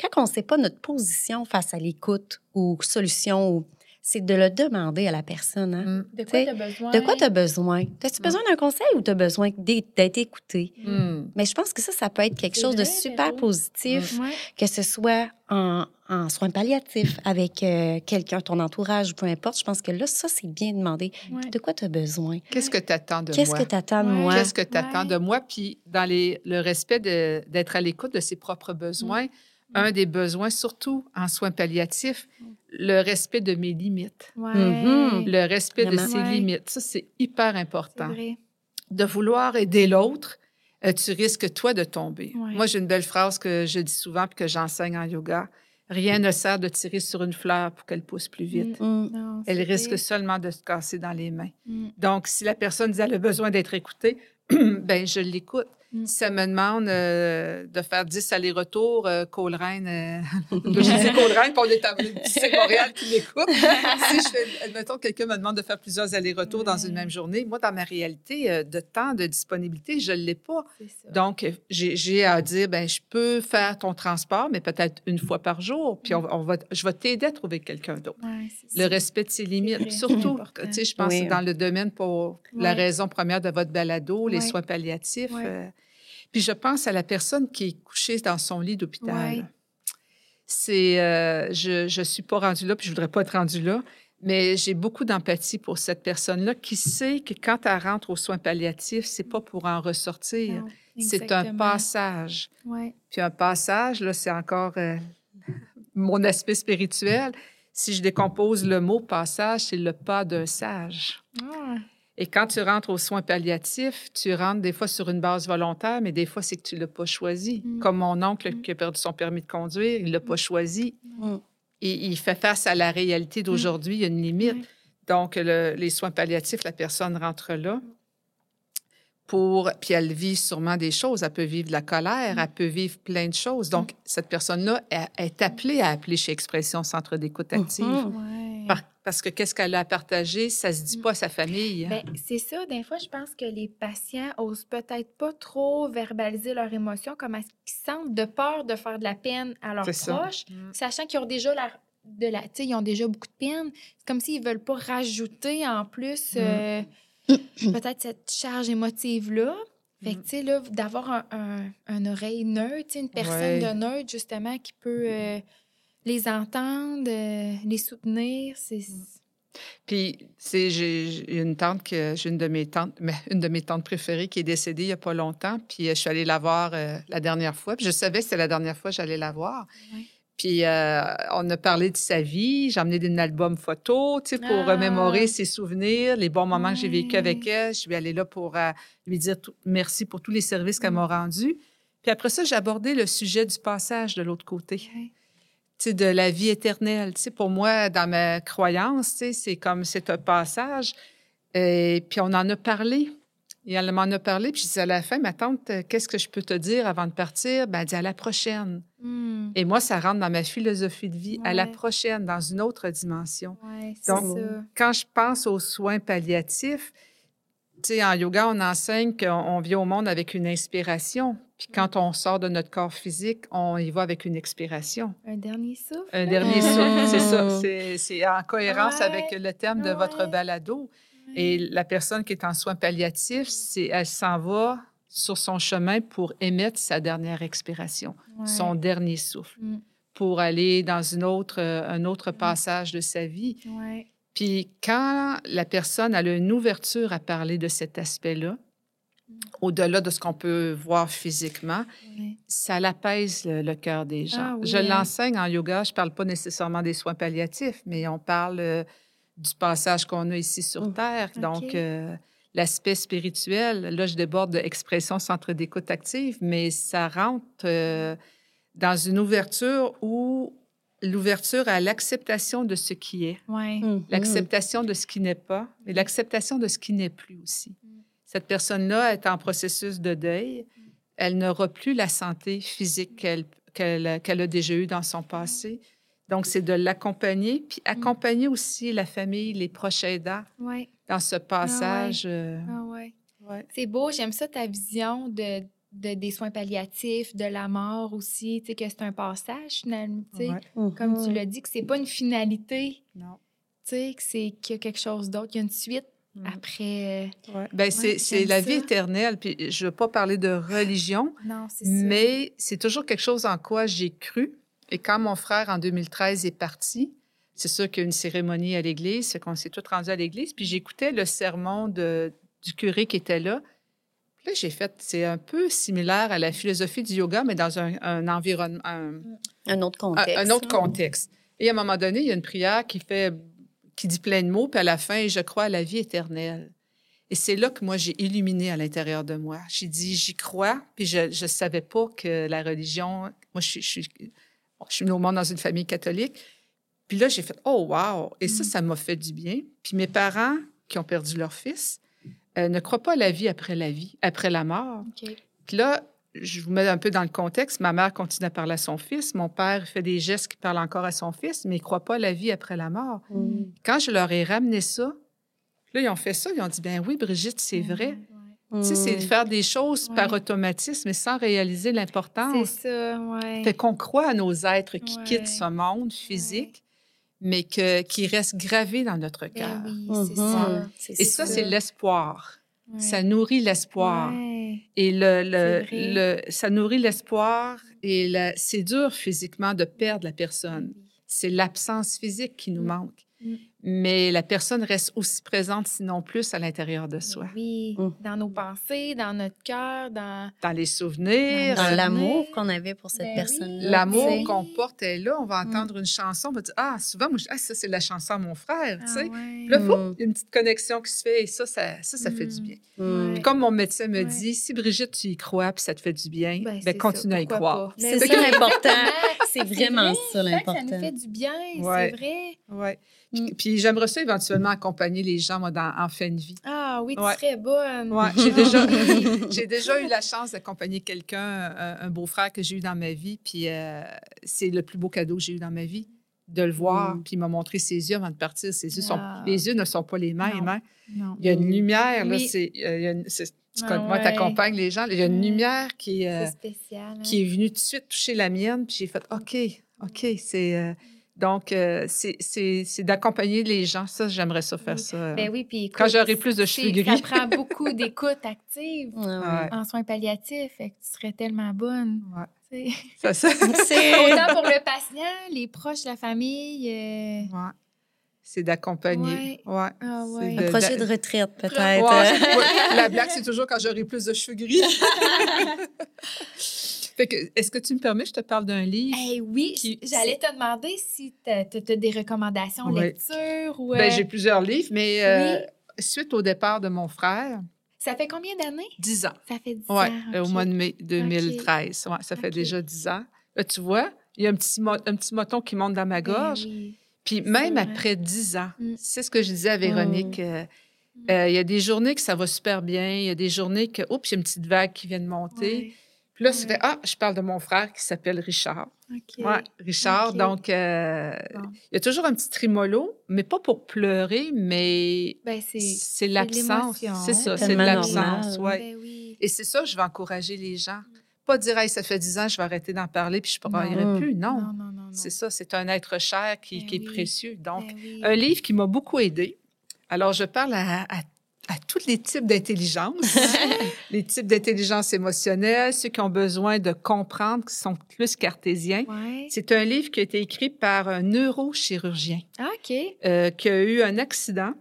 Quand on ne sait pas notre position face à l'écoute ou solution, ou- c'est de le demander à la personne. hein. Mm. De quoi t'as besoin? De quoi tu as besoin? As-tu besoin d'un conseil ou tu as besoin d'être écouté? Mm. Mais je pense que ça, ça peut être quelque chose de super positif, Ouais. que ce soit en, en soins palliatifs avec euh, quelqu'un, ton entourage, ou peu importe. Je pense que là, ça, c'est bien demandé. Ouais. De quoi tu as besoin? Qu'est-ce que tu attends de Qu'est-ce moi? que tu attends de Ouais. moi? Qu'est-ce que tu attends Ouais. de moi? Puis, dans les, le respect de- d'être à l'écoute de ses propres besoins, un des besoins, surtout en soins palliatifs, le respect de mes limites. Ouais. Mhm. Le respect de ses Ouais. limites. Ça, c'est hyper C'est important. vrai. De vouloir aider l'autre, euh, tu risques, toi, de tomber. Ouais. Moi, j'ai une belle phrase que je dis souvent puis que j'enseigne en yoga. Rien ne sert de tirer sur une fleur pour qu'elle pousse plus vite. Mm. Non, Elle risque vrai. seulement de se casser dans les mains. Mm. Donc, si la personne dit elle a besoin d'être écoutée, ben je l'écoute. Mm. Si ça me demande euh, de faire 10 allers-retours, euh, Coleraine, euh, je dis Coleraine, puis on est à c'est Montréal qui m'écoute. si je fais, admettons, quelqu'un me demande de faire plusieurs allers-retours dans une Ouais. même journée, moi, dans ma réalité euh, de temps, de disponibilité, je ne l'ai pas. Donc, j'ai à dire, ben je peux faire ton transport, mais peut-être une fois par jour, puis on, on va, je vais t'aider à trouver quelqu'un d'autre Ouais, le ça. respect de ses limites. Surtout, important. tu sais, je pense Oui. que c'est dans le domaine pour la raison première de votre balado, les soins palliatifs. Euh, puis je pense à la personne qui est couchée dans son lit d'hôpital. Ouais. C'est, euh, je ne suis pas rendue là, puis je voudrais pas être rendue là, mais j'ai beaucoup d'empathie pour cette personne-là qui sait que quand elle rentre aux soins palliatifs, c'est pas pour en ressortir. C'est un passage. Ouais. Puis un passage, là, c'est encore euh, mon aspect spirituel. Si je décompose le mot passage, c'est le pas d'un sage. Ah, Et quand tu rentres aux soins palliatifs, tu rentres des fois sur une base volontaire, mais des fois, c'est que tu ne l'as pas choisi. Mm. Comme mon oncle Mm. qui a perdu son permis de conduire, il ne l'a pas choisi. Mm. Et il fait face à la réalité d'aujourd'hui, il y a une limite. Donc, le- les soins palliatifs, la personne rentre là pour... Puis elle vit sûrement des choses. Elle peut vivre de la colère, elle peut vivre plein de choses. Donc, cette personne-là est appelée à appeler chez Expression Centre d'écoute active. Ouais. Par- parce que qu'est-ce qu'elle a à partager, ça se dit Mm. pas à sa famille. Ben, c'est ça. Des fois, je pense que les patients osent peut-être pas trop verbaliser leurs émotions, comme qu'ils sentent de peur de faire de la peine à leurs proches, Mm. sachant qu'ils ont déjà la, de la, tu sais, ils ont déjà beaucoup de peine. C'est comme s'ils veulent pas rajouter en plus Mm. euh, peut-être cette charge émotive-là. Fait que, tu sais, là, d'avoir un, un, un oreille neutre, une personne Ouais. de neutre, justement, qui peut euh, les entendre, euh, les soutenir, c'est... Mm. Puis, c'est, j'ai, une tante que j'ai une de mes tantes, mais une de mes tantes préférées qui est décédée il n'y a pas longtemps. Puis, euh, je suis allée la voir euh, la dernière fois. Puis, je savais que c'était la dernière fois que j'allais la voir. Puis euh, on a parlé de sa vie. J'ai amené un album photo, tu sais, pour Ah. remémorer ses souvenirs, les bons moments que j'ai vécu avec elle. Je suis allée là pour lui dire tout- merci pour tous les services qu'elle m'a rendus. Puis après ça, j'ai abordé le sujet du passage de l'autre côté. Ouais. De la vie éternelle. Tu sais, pour moi, dans ma croyance, c'est comme c'est un passage. Et puis on en a parlé. Et elle m'en a parlé. Puis je disais à la fin, ma tante, euh, qu'est-ce que je peux te dire avant de partir? Ben, elle dit à la prochaine. Hmm. Et moi, ça rentre dans ma philosophie de vie, à la prochaine, dans une autre dimension. Ouais, Donc, ça. Quand je pense aux soins palliatifs, tu sais, en yoga, on enseigne qu'on on vient au monde avec une inspiration. Puis quand on sort de notre corps physique, on y va avec une expiration. Un dernier souffle. Un dernier Mm. souffle, c'est ça. C'est- C'est en cohérence Ouais. avec le terme de votre Ouais. balado. Et la personne qui est en soins palliatifs, c'est, elle s'en va sur son chemin pour émettre sa dernière expiration, Ouais. son dernier souffle, Mm. pour aller dans une autre, un autre passage de sa vie. Ouais. Puis quand la personne a une ouverture à parler de cet aspect-là, au-delà de ce qu'on peut voir physiquement, ça l'apaise le, le cœur des gens. Ah oui, je hein? l'enseigne en yoga, je parle pas nécessairement des soins palliatifs, mais on parle euh, du passage qu'on a ici sur Mm. Terre. Donc, euh, l'aspect spirituel, là, je déborde de expression centre d'écoute active, mais ça rentre euh, dans une ouverture où l'ouverture à l'acceptation de ce qui est, Ouais. Mhm. l'acceptation de ce qui n'est pas, et l'acceptation de ce qui n'est plus aussi. Mm. Cette personne-là est en processus de deuil. Elle n'aura plus la santé physique qu'elle qu'elle qu'elle a déjà eue dans son passé. Donc, c'est de l'accompagner, puis accompagner aussi la famille, les proches aidants Ouais. dans ce passage. euh, Ah ouais. ouais. C'est beau, j'aime ça ta vision de, de- des soins palliatifs, de la mort aussi, tu sais, que c'est un passage finalement, tu sais. Ouais. Mhm. Comme tu l'as dit, que c'est pas une finalité, Non. tu sais, que c'est qu'il y a quelque chose d'autre, il y a une suite. Après. euh, Ouais. Ben, c'est la ça. vie éternelle. Puis je ne veux pas parler de religion, Non, c'est ça. mais c'est toujours quelque chose en quoi j'ai cru. Et quand mon frère, en 2013, est parti, c'est sûr qu'il y a eu une cérémonie à l'église, c'est qu'on s'est tous rendus à l'église. Puis j'écoutais le sermon de, du curé qui était là. Puis là, j'ai fait, c'est un peu similaire à la philosophie du yoga, mais dans un, un environnement, un, Un autre un- contexte. un autre contexte. Et à un moment donné, il y a une prière qui fait, qui dit plein de mots, puis à la fin, je crois à la vie éternelle. Et c'est là que moi, j'ai illuminé à l'intérieur de moi. J'ai dit, j'y crois, puis je ne savais pas que la religion... Moi, je suis, je je suis au monde dans une famille catholique. Puis là, j'ai fait, oh, wow! Et ça, Mm. ça m'a fait du bien. Puis mes parents, qui ont perdu leur fils, euh, ne croient pas à la vie après la vie, après la mort. Puis là, je vous mets un peu dans le contexte. Ma mère continue à parler à son fils. Mon père fait des gestes qui parlent encore à son fils, mais il ne croit pas à la vie après la mort. Mhm. Quand je leur ai ramené ça, là, ils ont fait ça. Ils ont dit, ben oui, Brigitte, c'est vrai. Tu sais, c'est de faire des choses Ouais. par automatisme, mais sans réaliser C'est l'importance. ça, ouais. Fait qu'on croit à nos êtres qui Ouais. quittent ce monde physique, mais que, qui restent gravés dans notre cœur. Ben oui, c'est Mhm. ça. Et ça, c'est l'espoir. Ouais. Ça nourrit l'espoir. Ouais. Et le, le, le- ça nourrit l'espoir et la- c'est dur physiquement de perdre la personne. C'est l'absence physique qui nous Mm. manque. Mm. Mais la personne reste aussi présente, sinon plus, à l'intérieur de soi. Oui, Mm. dans nos pensées, dans notre cœur, dans... Dans les souvenirs, Dans l'amour qu'on avait pour cette Ben oui. personne-là. l'amour tu sais. qu'on porte est là. On va entendre une chanson, on va dire Ah, souvent, moi, ah, ça, c'est la chanson à mon frère. tu Ah sais. ouais. Puis là, faut- il y a une petite connexion qui se fait et ça, ça, ça, ça fait du bien. Ouais. Comme mon médecin me dit, si Brigitte, tu y crois puis ça te fait du bien, Ben, ben, continue ça, à y croire. C'est ça oui, l'important. C'est vraiment vrai, ça quand Ça l'important. nous fait du bien, c'est vrai. Mm. Puis, puis j'aimerais ça éventuellement accompagner les gens moi, dans, en fin de vie. Ah oui, tu Ouais. serais bonne. Ouais, j'ai déjà, j'ai déjà eu la chance d'accompagner quelqu'un, un, un beau-frère que j'ai eu dans ma vie, puis euh, c'est le plus beau cadeau que j'ai eu dans ma vie, de le voir, Mm. puis il m'a montré ses yeux avant de partir. Ses yeux sont, Ah. les yeux ne sont pas les mêmes. Hein. Il y a une lumière, là, Oui. c'est, euh, il y a une- c'est- tu Ah moi, ouais. tu accompagnes les gens, il y a une Mm. lumière qui, euh, C'est spécial. hein. qui est venue tout de suite toucher la mienne, puis j'ai fait OK, OK, c'est. euh, donc, euh, c'est, d'accompagner les gens. Ça, j'aimerais ça faire Oui. ça. Ben oui, puis écoute, Quand j'aurai plus de cheveux Ça gris. prend beaucoup d'écoute active Ouais, ouais. Ouais. en soins palliatifs. Fait que tu serais tellement bonne. Ouais. Ça, ça- C'est Autant pour le patient, les proches de la famille. euh, Ouais. C'est d'accompagner. Ouais. Ouais. Ah C'est ouais. de- un projet de- de retraite, peut-être. Ouais, ouais, la blague, c'est toujours quand j'aurai plus de cheveux gris. Fait que, est-ce que tu me permets, je te parle d'un livre? Eh oui, Qui- j'allais te demander si tu as, des recommandations Ouais. lecture ou. Ben, euh, j'ai plusieurs livres, mais euh, suite au départ de mon frère, Ça fait combien d'années? 10 ans. Ça fait 10 Oui, ans. au ok. mois de mai 2013. Ouais, ça fait déjà 10 ans. Là, tu vois, il y a un petit, un petit moton qui monte dans ma Ben gorge. oui. Puis même vrai. après 10 ans, Mm. c'est ce que je disais à Véronique. euh, euh, Il y a des journées que ça va super bien. Il y a des journées que, oups, il y a une petite vague qui vient de monter. Ouais, Puis là, ah, je parle de mon frère qui s'appelle Richard. Ouais, Richard. Donc, euh, Bon. il y a toujours un petit trimolo, mais pas pour pleurer, mais Ben, c'est. l'absence. C'est ça, c'est de l'absence. Ouais. Ben oui. Et c'est ça, je vais encourager les gens. Pas dire, hey, ça fait 10 ans, je vais arrêter d'en parler, puis je ne parlerai plus. Non. Non, non, non. non. C'est ça, c'est un être cher qui, Ben qui est oui. précieux. Donc, Ben oui. un livre qui m'a beaucoup aidé. Alors, je parle à, à- à tous les types d'intelligence, les types d'intelligence émotionnelle, ceux qui ont besoin de comprendre, qui sont plus cartésiens. Ouais. C'est un livre qui a été écrit par un neurochirurgien Ah, euh, qui a eu un accident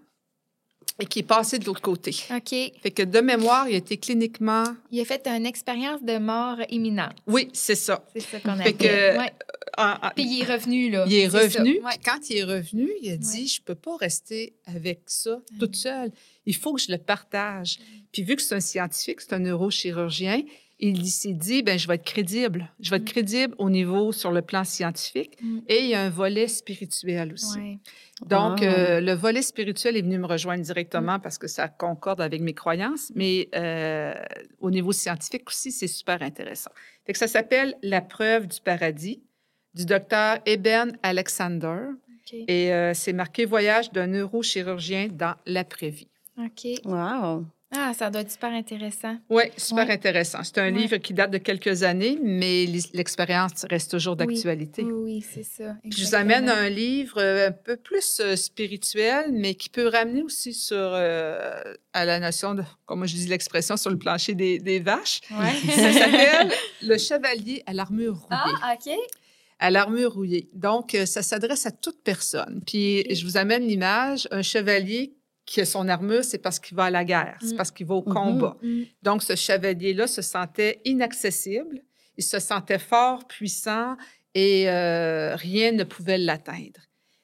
et qui est passé de l'autre côté. OK. Fait que de mémoire, il a été cliniquement... Il a fait une expérience de mort imminente. Oui, c'est ça. C'est ça qu'on Fait que- Ouais. En- en- Puis il est revenu, là. Il est revenu. Ouais. Quand il est revenu, il a dit Je peux pas rester avec ça toute seule. Il faut que je le partage. Puis vu que c'est un scientifique, c'est un neurochirurgien, il s'est dit ben je vais être crédible. Je vais être Mm. crédible au niveau sur le plan scientifique. Mm. Et il y a un volet spirituel aussi. Ouais. Donc, Wow. euh, le volet spirituel est venu me rejoindre directement parce que ça concorde avec mes croyances, mais euh, au niveau scientifique aussi, c'est super intéressant. Fait que ça s'appelle La preuve du paradis du docteur Eben Alexander et euh, c'est marqué Voyage d'un neurochirurgien dans l'après-vie. OK. Wow. Ah, ça doit être super intéressant. Oui, super Ouais. intéressant. C'est un Ouais. livre qui date de quelques années, mais l'expérience reste toujours d'actualité. Oui, oui, c'est ça. Puis je vous amène un livre euh, un peu plus euh, spirituel, mais qui peut ramener aussi sur euh, à la notion de, comme je dis l'expression, sur le plancher des, des vaches. Ouais. Ça s'appelle Le Chevalier à l'armure rouillée. Ah, OK. À l'armure rouillée. Donc, ça s'adresse à toute personne. Puis je vous amène l'image, un chevalier qui a son armure, c'est parce qu'il va à la guerre, c'est Mm. parce qu'il va au Mhm. combat. Mm. Donc, ce chevalier-là se sentait inaccessible, il se sentait fort, puissant et euh, rien ne pouvait l'atteindre.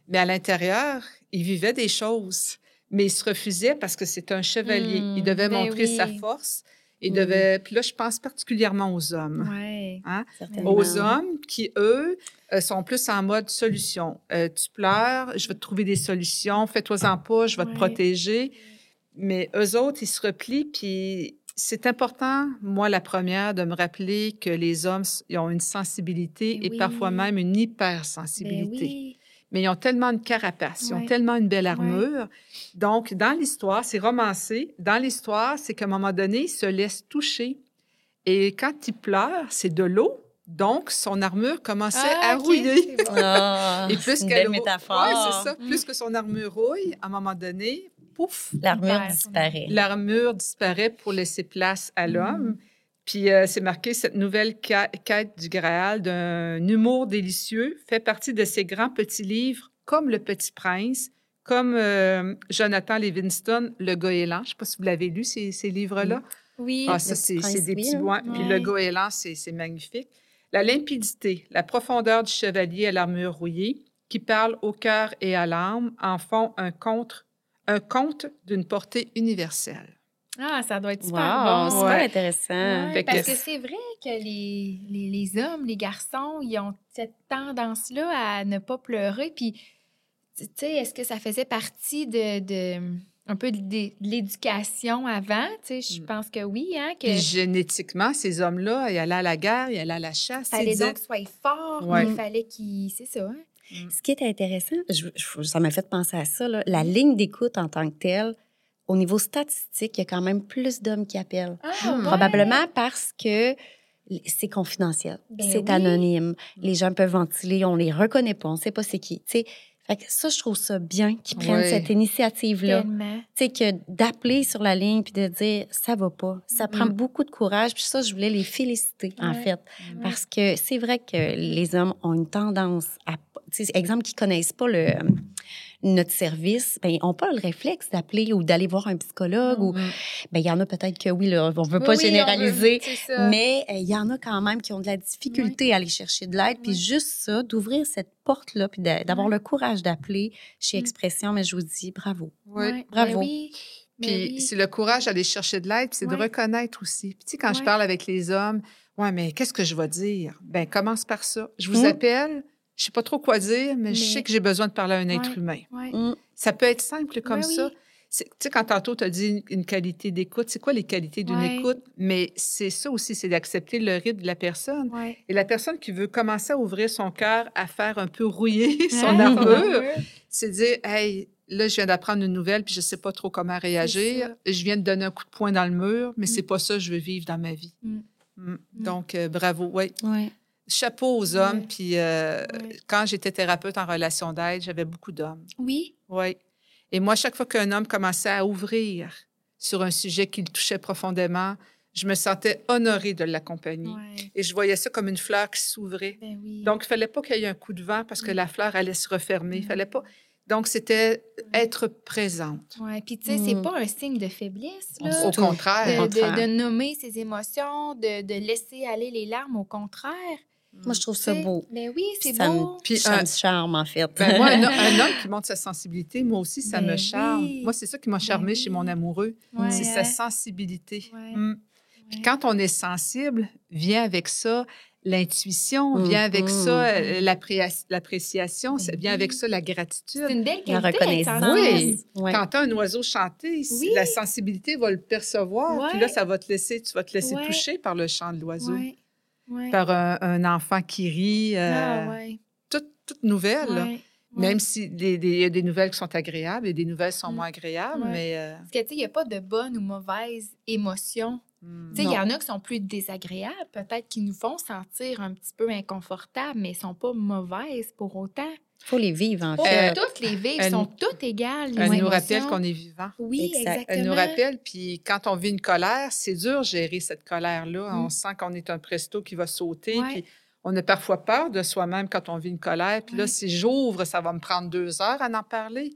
Mais à l'intérieur, il vivait des choses, mais il se refusait parce que c'est un chevalier. Mm, il devait ben montrer sa force. Il Mm. devait. Puis là, je pense particulièrement aux hommes. Ouais. Certainement. Aux hommes qui, eux, euh, sont plus en mode solution. Euh, tu pleures, je vais te trouver des solutions, fais-toi-en pas, je vais Ouais. te protéger. Mais eux autres, ils se replient, puis c'est important, moi, la première, de me rappeler que les hommes, ils ont une sensibilité Ben et oui. parfois même une Ben hypersensibilité. Oui. Mais ils ont tellement de carapace, ils ont tellement une belle armure. Donc, dans l'histoire, c'est romancé. Dans l'histoire, c'est qu'à un moment donné, il se laisse toucher. Et quand il pleure, c'est de l'eau. Donc, son armure commençait Ah, à OK, rouiller. c'est bon. Ah, Et plus une qu'elle belle métaphore. Ouais, c'est ça. Mm. Plus que son armure rouille, à un moment donné, pouf, L'armure disparaît. l'armure disparaît pour laisser place à Mm. Puis euh, c'est marqué cette nouvelle quête du Graal d'un humour délicieux fait partie de ces grands petits livres comme Le Petit Prince, comme euh, Jonathan Livingston, Le Goéland. Je ne sais pas si vous l'avez lu, ces, ces livres-là. Oui. Ah, ça, c'est des petits hein. bois. Puis le goéland, c'est c'est magnifique. La limpidité, la profondeur du chevalier à l'armure rouillée, qui parle au cœur et à l'âme, en font un conte, un conte d'une portée universelle. Ah, ça doit être super Wow, bon. super Ouais. intéressant. Ouais, parce que- que c'est vrai que les, les, les hommes, les garçons, ils ont cette tendance-là à ne pas pleurer. Puis, tu sais, est-ce que ça faisait partie de, de un peu de, de l'éducation avant? Tu sais, je Mm. pense que oui, hein, que Puis génétiquement, ces hommes-là, ils allaient à la guerre, ils allaient à la chasse. ils fallait disaient- donc soit fort, Ouais. mais il fallait qu'il... C'est ça, hein? Ce qui est intéressant, je- je- ça m'a fait penser à ça, là, la ligne d'écoute en tant que telle, au niveau statistique, il y a quand même plus d'hommes qui appellent. Ah, ouais. Probablement parce que c'est confidentiel, Ben c'est oui. anonyme. Les gens peuvent ventiler, on les reconnaît pas, on sait pas c'est qui. tu sais. Fait que ça, je trouve ça bien qu'ils prennent cette initiative-là. Tu sais, que d'appeler sur la ligne puis de dire ça va pas. Ça prend Mm. beaucoup de courage. Puis ça, je voulais les féliciter, en fait. Mm. Parce que c'est vrai que les hommes ont une tendance à. Tu sais, exemple, qui connaissent pas le, notre service, ben, on pas le réflexe d'appeler ou d'aller voir un psychologue. Ou, Mm. ben, il y en a peut-être que oui, là, on veut pas Oui, oui, généraliser. veut-. Mais euh, il y en a quand même qui ont de la difficulté à aller chercher de l'aide. Puis Oui. juste ça, d'ouvrir cette porte-là, puis d'a- d'avoir le courage d'appeler chez Mm. Expression, mais je vous dis bravo. Oui. Ouais, Bravo. ben oui, ben Puis oui. c'est le courage d'aller chercher de l'aide, puis c'est de reconnaître aussi. Puis tu sais, quand je parle avec les hommes, ouais, mais qu'est-ce que je vais dire? Ben commence par ça. Je vous Mm. appelle, je sais pas trop quoi dire, mais, je sais que j'ai besoin de parler à un être Ouais. humain. Ouais. Mm. Ça peut être simple comme Ouais, ça. oui. Tu sais, quand tantôt tu as dit une, une qualité d'écoute, c'est quoi les qualités d'une Ouais. écoute? Mais c'est ça aussi, c'est d'accepter le rythme de la personne. Ouais. Et la personne qui veut commencer à ouvrir son cœur, à faire un peu rouiller son Ouais, armure, c'est dire, hey, là, je viens d'apprendre une nouvelle, puis je sais pas trop comment réagir. Je viens de donner un coup de poing dans le mur, mais Mm. c'est pas ça que je veux vivre dans ma vie. Mm. Mm. Donc, euh, bravo. Oui. Ouais. Chapeau aux hommes. Puis, euh, quand j'étais thérapeute en relation d'aide, j'avais beaucoup d'hommes. Oui. Oui. Et moi, chaque fois qu'un homme commençait à ouvrir sur un sujet qui le touchait profondément, je me sentais honorée de l'accompagner. Ouais. Et je voyais ça comme une fleur qui s'ouvrait. Ben oui. Donc, il fallait pas qu'il y ait un coup de vent parce que la fleur allait se refermer. Il fallait pas. Donc, c'était être présente. Ouais, puis tu sais, c'est Mm. pas un signe de faiblesse, là. Au contraire. De, de- nommer ses émotions, de, de laisser aller les larmes, au contraire. Moi, je trouve ça beau. Ben oui, c'est me- beau. Puis, ça un- me charme, en fait. ben, moi, un, ho- un homme qui montre sa sensibilité, moi aussi, ça Ben me charme. oui. Moi, c'est ça qui m'a charmé Ben chez mon amoureux. Ouais, C'est sa sensibilité. Ouais. Mm. Puis quand on est sensible, vient avec ça l'intuition, vient avec ça euh, l'appréa- l'appréciation, ça Ben vient avec ça la gratitude. C'est une belle La qualité. reconnaissance. Oui. Ouais. Quand tu un oiseau chanter, Oui. la sensibilité va le percevoir. Ouais. Puis là, ça va te laisser, tu vas te laisser Ouais. toucher par le chant de l'oiseau, Ouais. Ouais. par un, un enfant qui rit, euh, Ah, ouais. toute, toute nouvelle. Ouais. Même si des- des- il y a des nouvelles qui sont agréables et des nouvelles sont Mm. moins agréables, Ouais. mais... euh, Parce que, tu sais, il n'y a pas de bonne ou mauvaise émotion. mm. Tu sais, il y en a qui sont plus désagréables, peut-être qui nous font sentir un petit peu inconfortables, mais ne sont pas mauvaises pour autant. Il faut les vivre, en fait. toutes les vives elle- sont toutes égales. les Elle nous émotions. rappelle qu'on est vivant. Oui, Exact. exactement. Elle nous rappelle, puis quand on vit une colère, c'est dur de gérer cette colère-là. Mm. On sent qu'on est un presto qui va sauter, Ouais. puis on a parfois peur de soi-même quand on vit une colère. Puis là, si j'ouvre, ça va me prendre deux heures à en parler.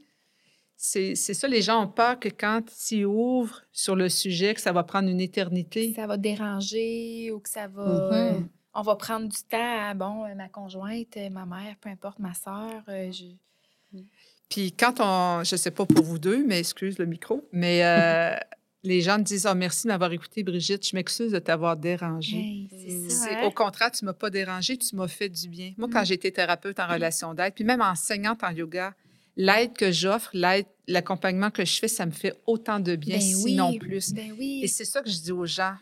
C'est ça, les gens ont peur que quand ils ouvrent sur le sujet, que ça va prendre une éternité. Ça va déranger ou que ça va. Mhm. euh, on va prendre du temps à, bon, euh, ma conjointe, euh, ma mère, peu importe, ma soeur. Puis quand on, je sais pas pour vous deux, mais excuse le micro, mais euh, les gens me disent oh, merci de m'avoir écouté, Brigitte. Je m'excuse de t'avoir dérangée. c'est ça. C'est- hein? Au contraire, tu m'as pas dérangé, tu m'as fait du bien. Moi, quand Mm. j'étais thérapeute en relation d'aide, puis même enseignante en yoga, l'aide que j'offre, l'aide, l'accompagnement que je fais, ça me fait autant de bien, Ben sinon oui, plus. Ben oui. Et c'est ça que je dis aux gens,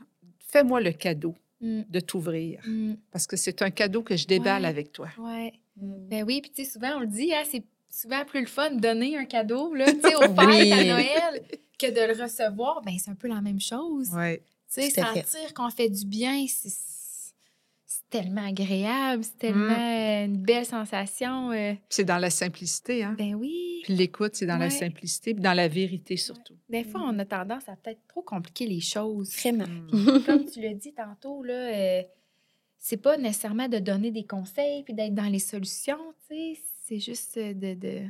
fais-moi le cadeau Mm, de t'ouvrir, mm, parce que c'est un cadeau que je déballe Ouais. avec toi. ouais. Mm. Ben oui, puis tu sais, souvent, on le dit, hein, c'est souvent plus le fun de donner un cadeau, là, tu sais, au fêtes, Oui. à Noël, que de le recevoir. Ben c'est un peu la même chose. Ouais. Tu sais, sentir qu'on fait du bien, c'est tellement agréable, c'est tellement Mm. une belle sensation. euh, C'est dans la simplicité, hein? ben oui. Puis l'écoute, c'est dans la simplicité, puis dans la vérité surtout. Des fois, on a tendance à peut-être trop compliquer les choses. Vraiment. Mm. Comme tu l'as dit tantôt, là, euh, c'est pas nécessairement de donner des conseils puis d'être dans les solutions, tu sais. C'est juste euh, de, de,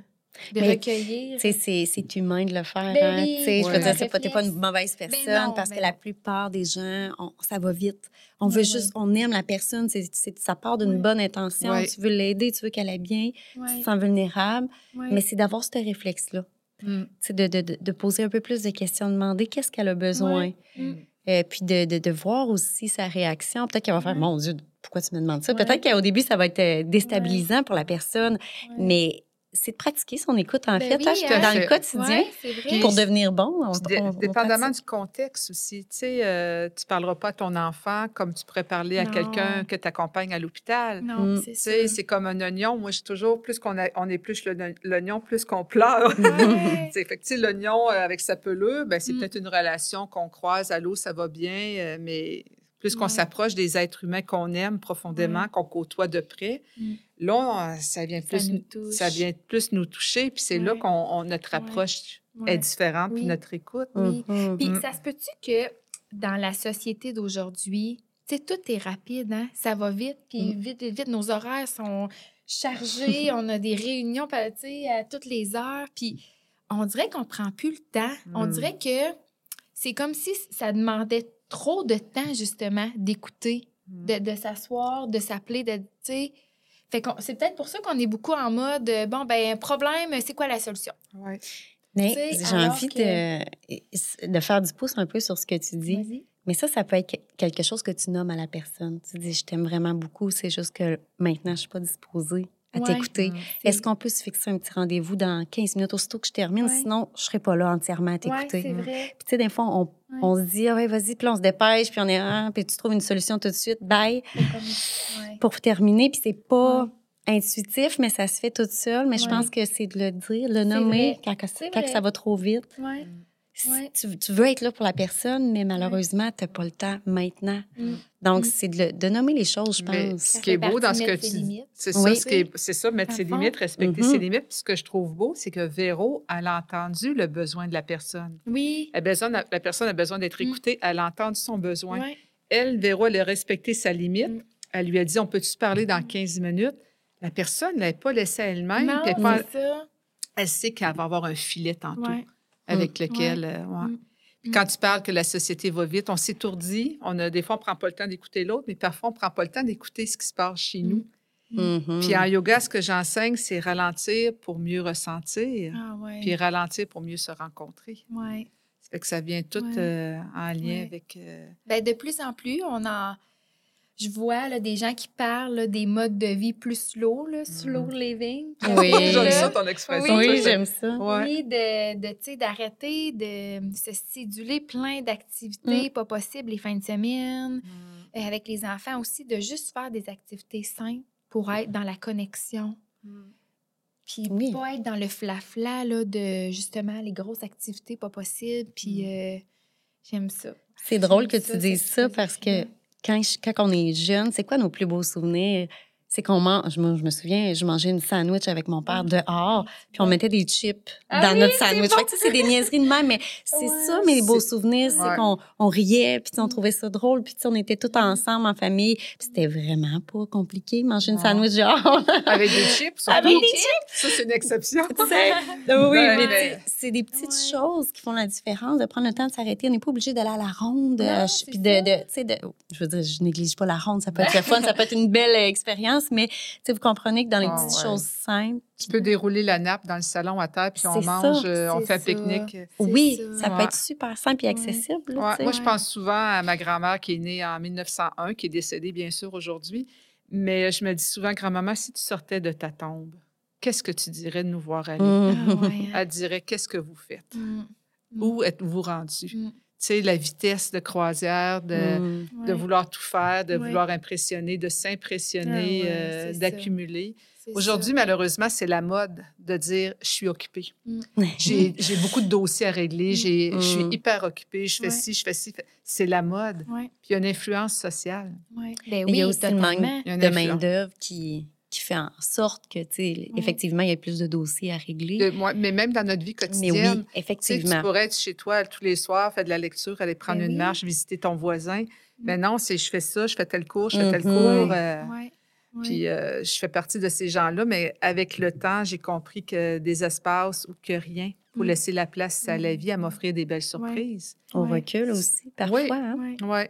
de Mais, recueillir. C'est- c'est humain de le faire. Ben hein. oui, sais, je ouais. veux dire, un c'est pas, t'es pas une mauvaise personne non, parce ben que la plupart des gens, on- ça va vite. On Ouais, veut ouais. juste, on aime la personne, ça part d'une Ouais. bonne intention. Ouais. Tu veux l'aider, tu veux qu'elle aille bien, tu Ouais, te sens vulnérable, ouais. mais c'est d'avoir ce réflexe-là. Mm. Tu sais, De, de, de, poser un peu plus de questions, demander qu'est-ce qu'elle a besoin. Mm. Euh, puis de, de, de voir aussi sa réaction. Peut-être qu'elle va faire Ouais. Mon Dieu, pourquoi tu me demandes ça? Ouais. Peut-être qu'au début, ça va être euh, déstabilisant pour la personne, Ouais. mais c'est de pratiquer son écoute, en Ben fait, oui, hein, hein. dans le quotidien. Ouais. Pour devenir bon, on, on- dépendamment du contexte aussi. Tu sais, euh, tu parleras pas à ton enfant comme tu pourrais parler à quelqu'un que tu accompagnes à l'hôpital. Non, Mm. c'est ça. c'est comme un oignon. Moi, je toujours, plus qu'on a- on épluche le- l'oignon, plus qu'on pleure. Ouais. Fait que, l'oignon euh, avec sa pelure, ben, c'est Mm. peut-être une relation qu'on croise à l'eau, ça va bien, euh, mais plus qu'on Ouais. s'approche des êtres humains qu'on aime profondément, Ouais. qu'on côtoie de près, Mm. là, euh, ça vient Ça plus, nous touche. ça vient plus nous toucher, puis c'est là qu'on on- notre approche Ouais. est différente, puis notre écoute. Oui. Mhm. Puis Mm. ça se peut-tu que dans la société d'aujourd'hui, tu sais, tout est rapide, hein? Ça va vite, puis Mm. vite, vite, vite, nos horaires sont chargé, on a des réunions, tu sais, à toutes les heures, puis on dirait qu'on prend plus le temps. On Mm. dirait que c'est comme si ça demandait trop de temps, justement, d'écouter, Mm. de, de s'asseoir, de s'appeler, de, tu sais... Fait qu'on- c'est peut-être pour ça qu'on est beaucoup en mode, euh, bon, ben, problème, c'est quoi la solution? Ouais. J'ai envie que- de, de faire du pouce un peu sur ce que tu dis. Vas-y. Mais ça, ça peut être que- quelque chose que tu nommes à la personne. Tu dis, je t'aime vraiment beaucoup, c'est juste que maintenant, je suis pas disposée à Ouais. t'écouter. Mm. Est-ce qu'on peut se fixer un petit rendez-vous dans 15 minutes aussitôt que je termine? Ouais. Sinon, je serai pas là entièrement à t'écouter. c'est Mm. vrai. Puis, tu sais, des fois, on, Ouais. on se dit, ah ouais, vas-y, puis là, on se dépêche, puis on est, ah, puis tu trouves une solution tout de suite, bye, comme- ouais. pour terminer. Puis, c'est pas Ouais. intuitif, mais ça se fait tout seul. Mais je pense que c'est de le dire, le nommer quand, quand ça va trop vite. Ouais. Tu, tu veux être là pour la personne, mais malheureusement, tu n'as pas le temps maintenant. Mm. Donc, Mm. c'est de, nommer les choses, je Mais pense. ce Ça qui est beau dans ce que mettre tu ses dis, limites. c'est Oui. ça, ce c'est ça, mettre ses limites, respecter Mhm. ses limites. Puis ce que je trouve beau, c'est que Véro, elle a entendu le besoin de la personne. Oui. Elle a besoin, la personne a besoin d'être Mm. écoutée, elle a entendu son besoin. Ouais. Elle, Véro, elle a respecté sa limite. Mm. Elle lui a dit, on peut-tu se parler dans 15 minutes? La personne ne l'a pas laissée à elle-même. Elle, elle sait qu'elle va avoir un filet tantôt Ouais. Avec lequel... euh, ouais. Mm. Puis quand tu parles que la société va vite, on s'étourdit. On a, des fois, on ne prend pas le temps d'écouter l'autre, mais parfois, on ne prend pas le temps d'écouter ce qui se passe chez nous. Mhm. Puis en yoga, ce que j'enseigne, c'est ralentir pour mieux ressentir, Ah ouais. puis ralentir pour mieux se rencontrer. Ouais. Ça fait que ça vient tout Ouais. euh, en lien Ouais. avec... euh, Ben, de plus en plus, on en. Je vois là, des gens qui parlent là, des modes de vie plus slow, là, slow living. Oui. J'aime ça, ton expression. Oui, j'aime ça. Ouais. Oui, de, de, tu sais, d'arrêter de se céduler plein d'activités pas possibles les fins de semaine. Mm. Et avec les enfants aussi, de juste faire des activités simples pour être dans la connexion. Mm. Puis Oui. pas être dans le flafla là, de justement les grosses activités pas possibles. Puis euh, j'aime ça. C'est drôle que ça, tu dises ça parce que. Quand, on est jeune, c'est quoi nos plus beaux souvenirs? C'est qu'on mange, je me souviens, je mangeais une sandwich avec mon père dehors, puis on mettait des chips Ah dans oui, notre c'est sandwich. bon. Fait que, c'est des niaiseries de même, mais c'est Ouais. ça, mes beaux C'est- souvenirs, c'est qu'on on riait, puis on trouvait ça drôle, puis on était tous ensemble en famille, puis c'était vraiment pas compliqué, manger une sandwich dehors. Avec des chips, surtout. Avec des Ça, c'est une exception. tu sais? Oui, c'est des petites choses qui font la différence, de prendre le temps de s'arrêter. On n'est pas obligé d'aller à la ronde. Non, euh, c'est puis de, de- de- je veux dire, je néglige pas la ronde, ça peut être le fun, ça peut être une belle euh, expérience, mais vous comprenez que dans les Ah, petites ouais. choses simples, Tu peux dérouler la nappe dans le salon à terre, puis on ça, mange, euh, on fait un pique-nique. Oui, ça. ça peut être super simple et Ouais. accessible. là, moi, je pense souvent à ma grand-mère qui est née en 1901, qui est décédée, bien sûr, aujourd'hui. Mais je me dis souvent, grand-maman, si tu sortais de ta tombe, qu'est-ce que tu dirais de nous voir aller? Mhm. Ah ouais, hein. Elle dirait, qu'est-ce que vous faites? Mm. Mm. Où êtes-vous rendu? Mm. Tu sais, la vitesse de croisière, de, de Ouais. vouloir tout faire, de vouloir impressionner, de s'impressionner, Ah euh, d'accumuler. Aujourd'hui, malheureusement, c'est la mode de dire je suis occupée. Ouais. J'ai j'ai beaucoup de dossiers à régler, j'ai- je suis Mm. hyper occupée, je fais ci, je fais ci. C'est la mode. Puis il y a une influence sociale. Ben Mais oui, il y a aussi le manque de main-d'œuvre qui, qui fait en sorte que, tu sais, effectivement, il y a plus de dossiers à régler. De- moi- mais même dans notre vie Mais quotidienne, oui, tu sais, tu effectivement. pourrais être chez toi tous les soirs, faire de la lecture, aller prendre Ben une oui. marche, visiter ton voisin. Mais non, c'est je fais ça, je fais tel cours, je fais tel Mhm. cours. euh. Puis euh, je fais partie de ces gens-là, mais avec le temps, j'ai compris que des espaces ou que rien pour Mm. laisser la place à la Mm. vie, à m'offrir des belles surprises. On recule aussi, parfois. Oui. hein. Ouais. Ouais,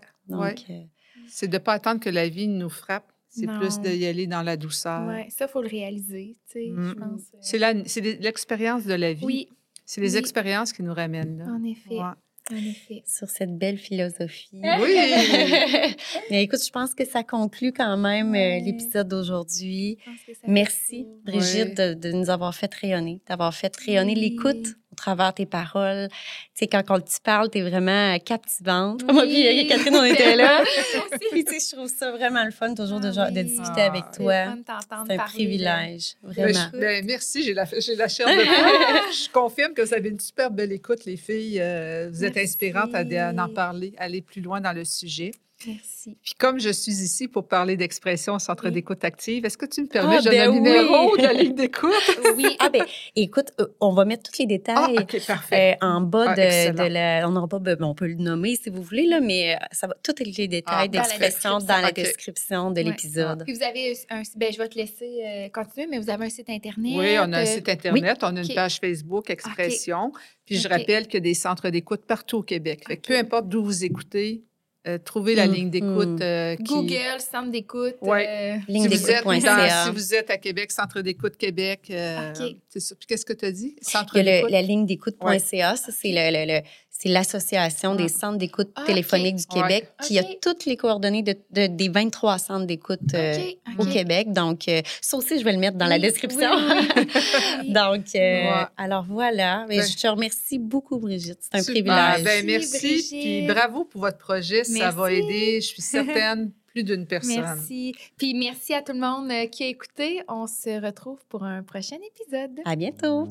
Donc, euh, C'est de ne pas attendre que la vie nous frappe, c'est plus d'y aller dans la douceur. Ouais, ça, il faut le réaliser, tu sais, Mm. je pense. euh, C'est la- c'est l'expérience de la vie. Oui, C'est les Oui. expériences qui nous ramènent là. en effet. Ouais. En effet. sur cette belle philosophie. Oui! Mais écoute, je pense que ça conclut quand même euh, l'épisode d'aujourd'hui. Merci. Brigitte, de, de nous avoir fait rayonner, d'avoir fait rayonner Oui. l'écoute au travers tes paroles. Tu sais, quand on te parle, t'es vraiment euh, captivante. Oui. Moi, puis Catherine, on était là. Puis, tu sais, je trouve ça vraiment le fun, toujours de, Ah genre- de oui. discuter Ah. avec C'est toi. C'est un privilège, Ben, vraiment. je- ben, merci, j'ai la, j'ai la chair de je confirme que vous avez une super belle écoute, les filles. Euh, vous êtes Merci. inspirantes à, à en parler, aller plus loin dans le sujet. Merci. Puis comme je suis ici pour parler d'expression Centre Oui. d'écoute active, est-ce que tu me permets, Ah, je ben oui. numéro de la ligne d'écoute? Oui. Ah ben, écoute, euh, on va mettre tous les Ah, détails. Parfait. euh, en bas Ah, de, la. On n'aura pas. be- On peut le nommer si vous voulez, là, mais euh, ça va. Tous les détails Ah, dans la d'expression dans la description de Ouais. l'épisode. Puis vous avez un, ben, je vais te laisser euh, continuer, mais vous avez un site internet. Oui, on a un site Internet, on a une page Facebook, Expression. Puis je rappelle qu'il y a des centres d'écoute partout au Québec. Fait que peu importe d'où vous écoutez, euh, trouvez la Mhm. ligne d'écoute euh, qui... Google, centre d'écoute. Ouais. euh, Ligne Si si vous êtes à Québec, Centre d'écoute Québec, euh, OK. c'est ça. Puis qu'est-ce que tu as dit? Centre Il y a le- d'écoute? la ligne d'écoute.ca, ça, c'est le, le- le- c'est l'association des centres d'écoute Ah, téléphonique du Ouais. Québec qui a toutes les coordonnées de, de- des 23 centres d'écoute euh, au. Québec. Donc, euh, ça aussi, je vais le mettre dans la description. oui, oui, oui. Donc, euh, Ouais. alors voilà. Mais Ben- je te remercie beaucoup, Brigitte. C'est un Super. privilège. Ben, Merci. Brigitte. Puis bravo pour votre projet. Ça va aider, je suis certaine, plus d'une personne. Merci. Puis merci à tout le monde euh, qui a écouté. On se retrouve pour un prochain épisode. À bientôt.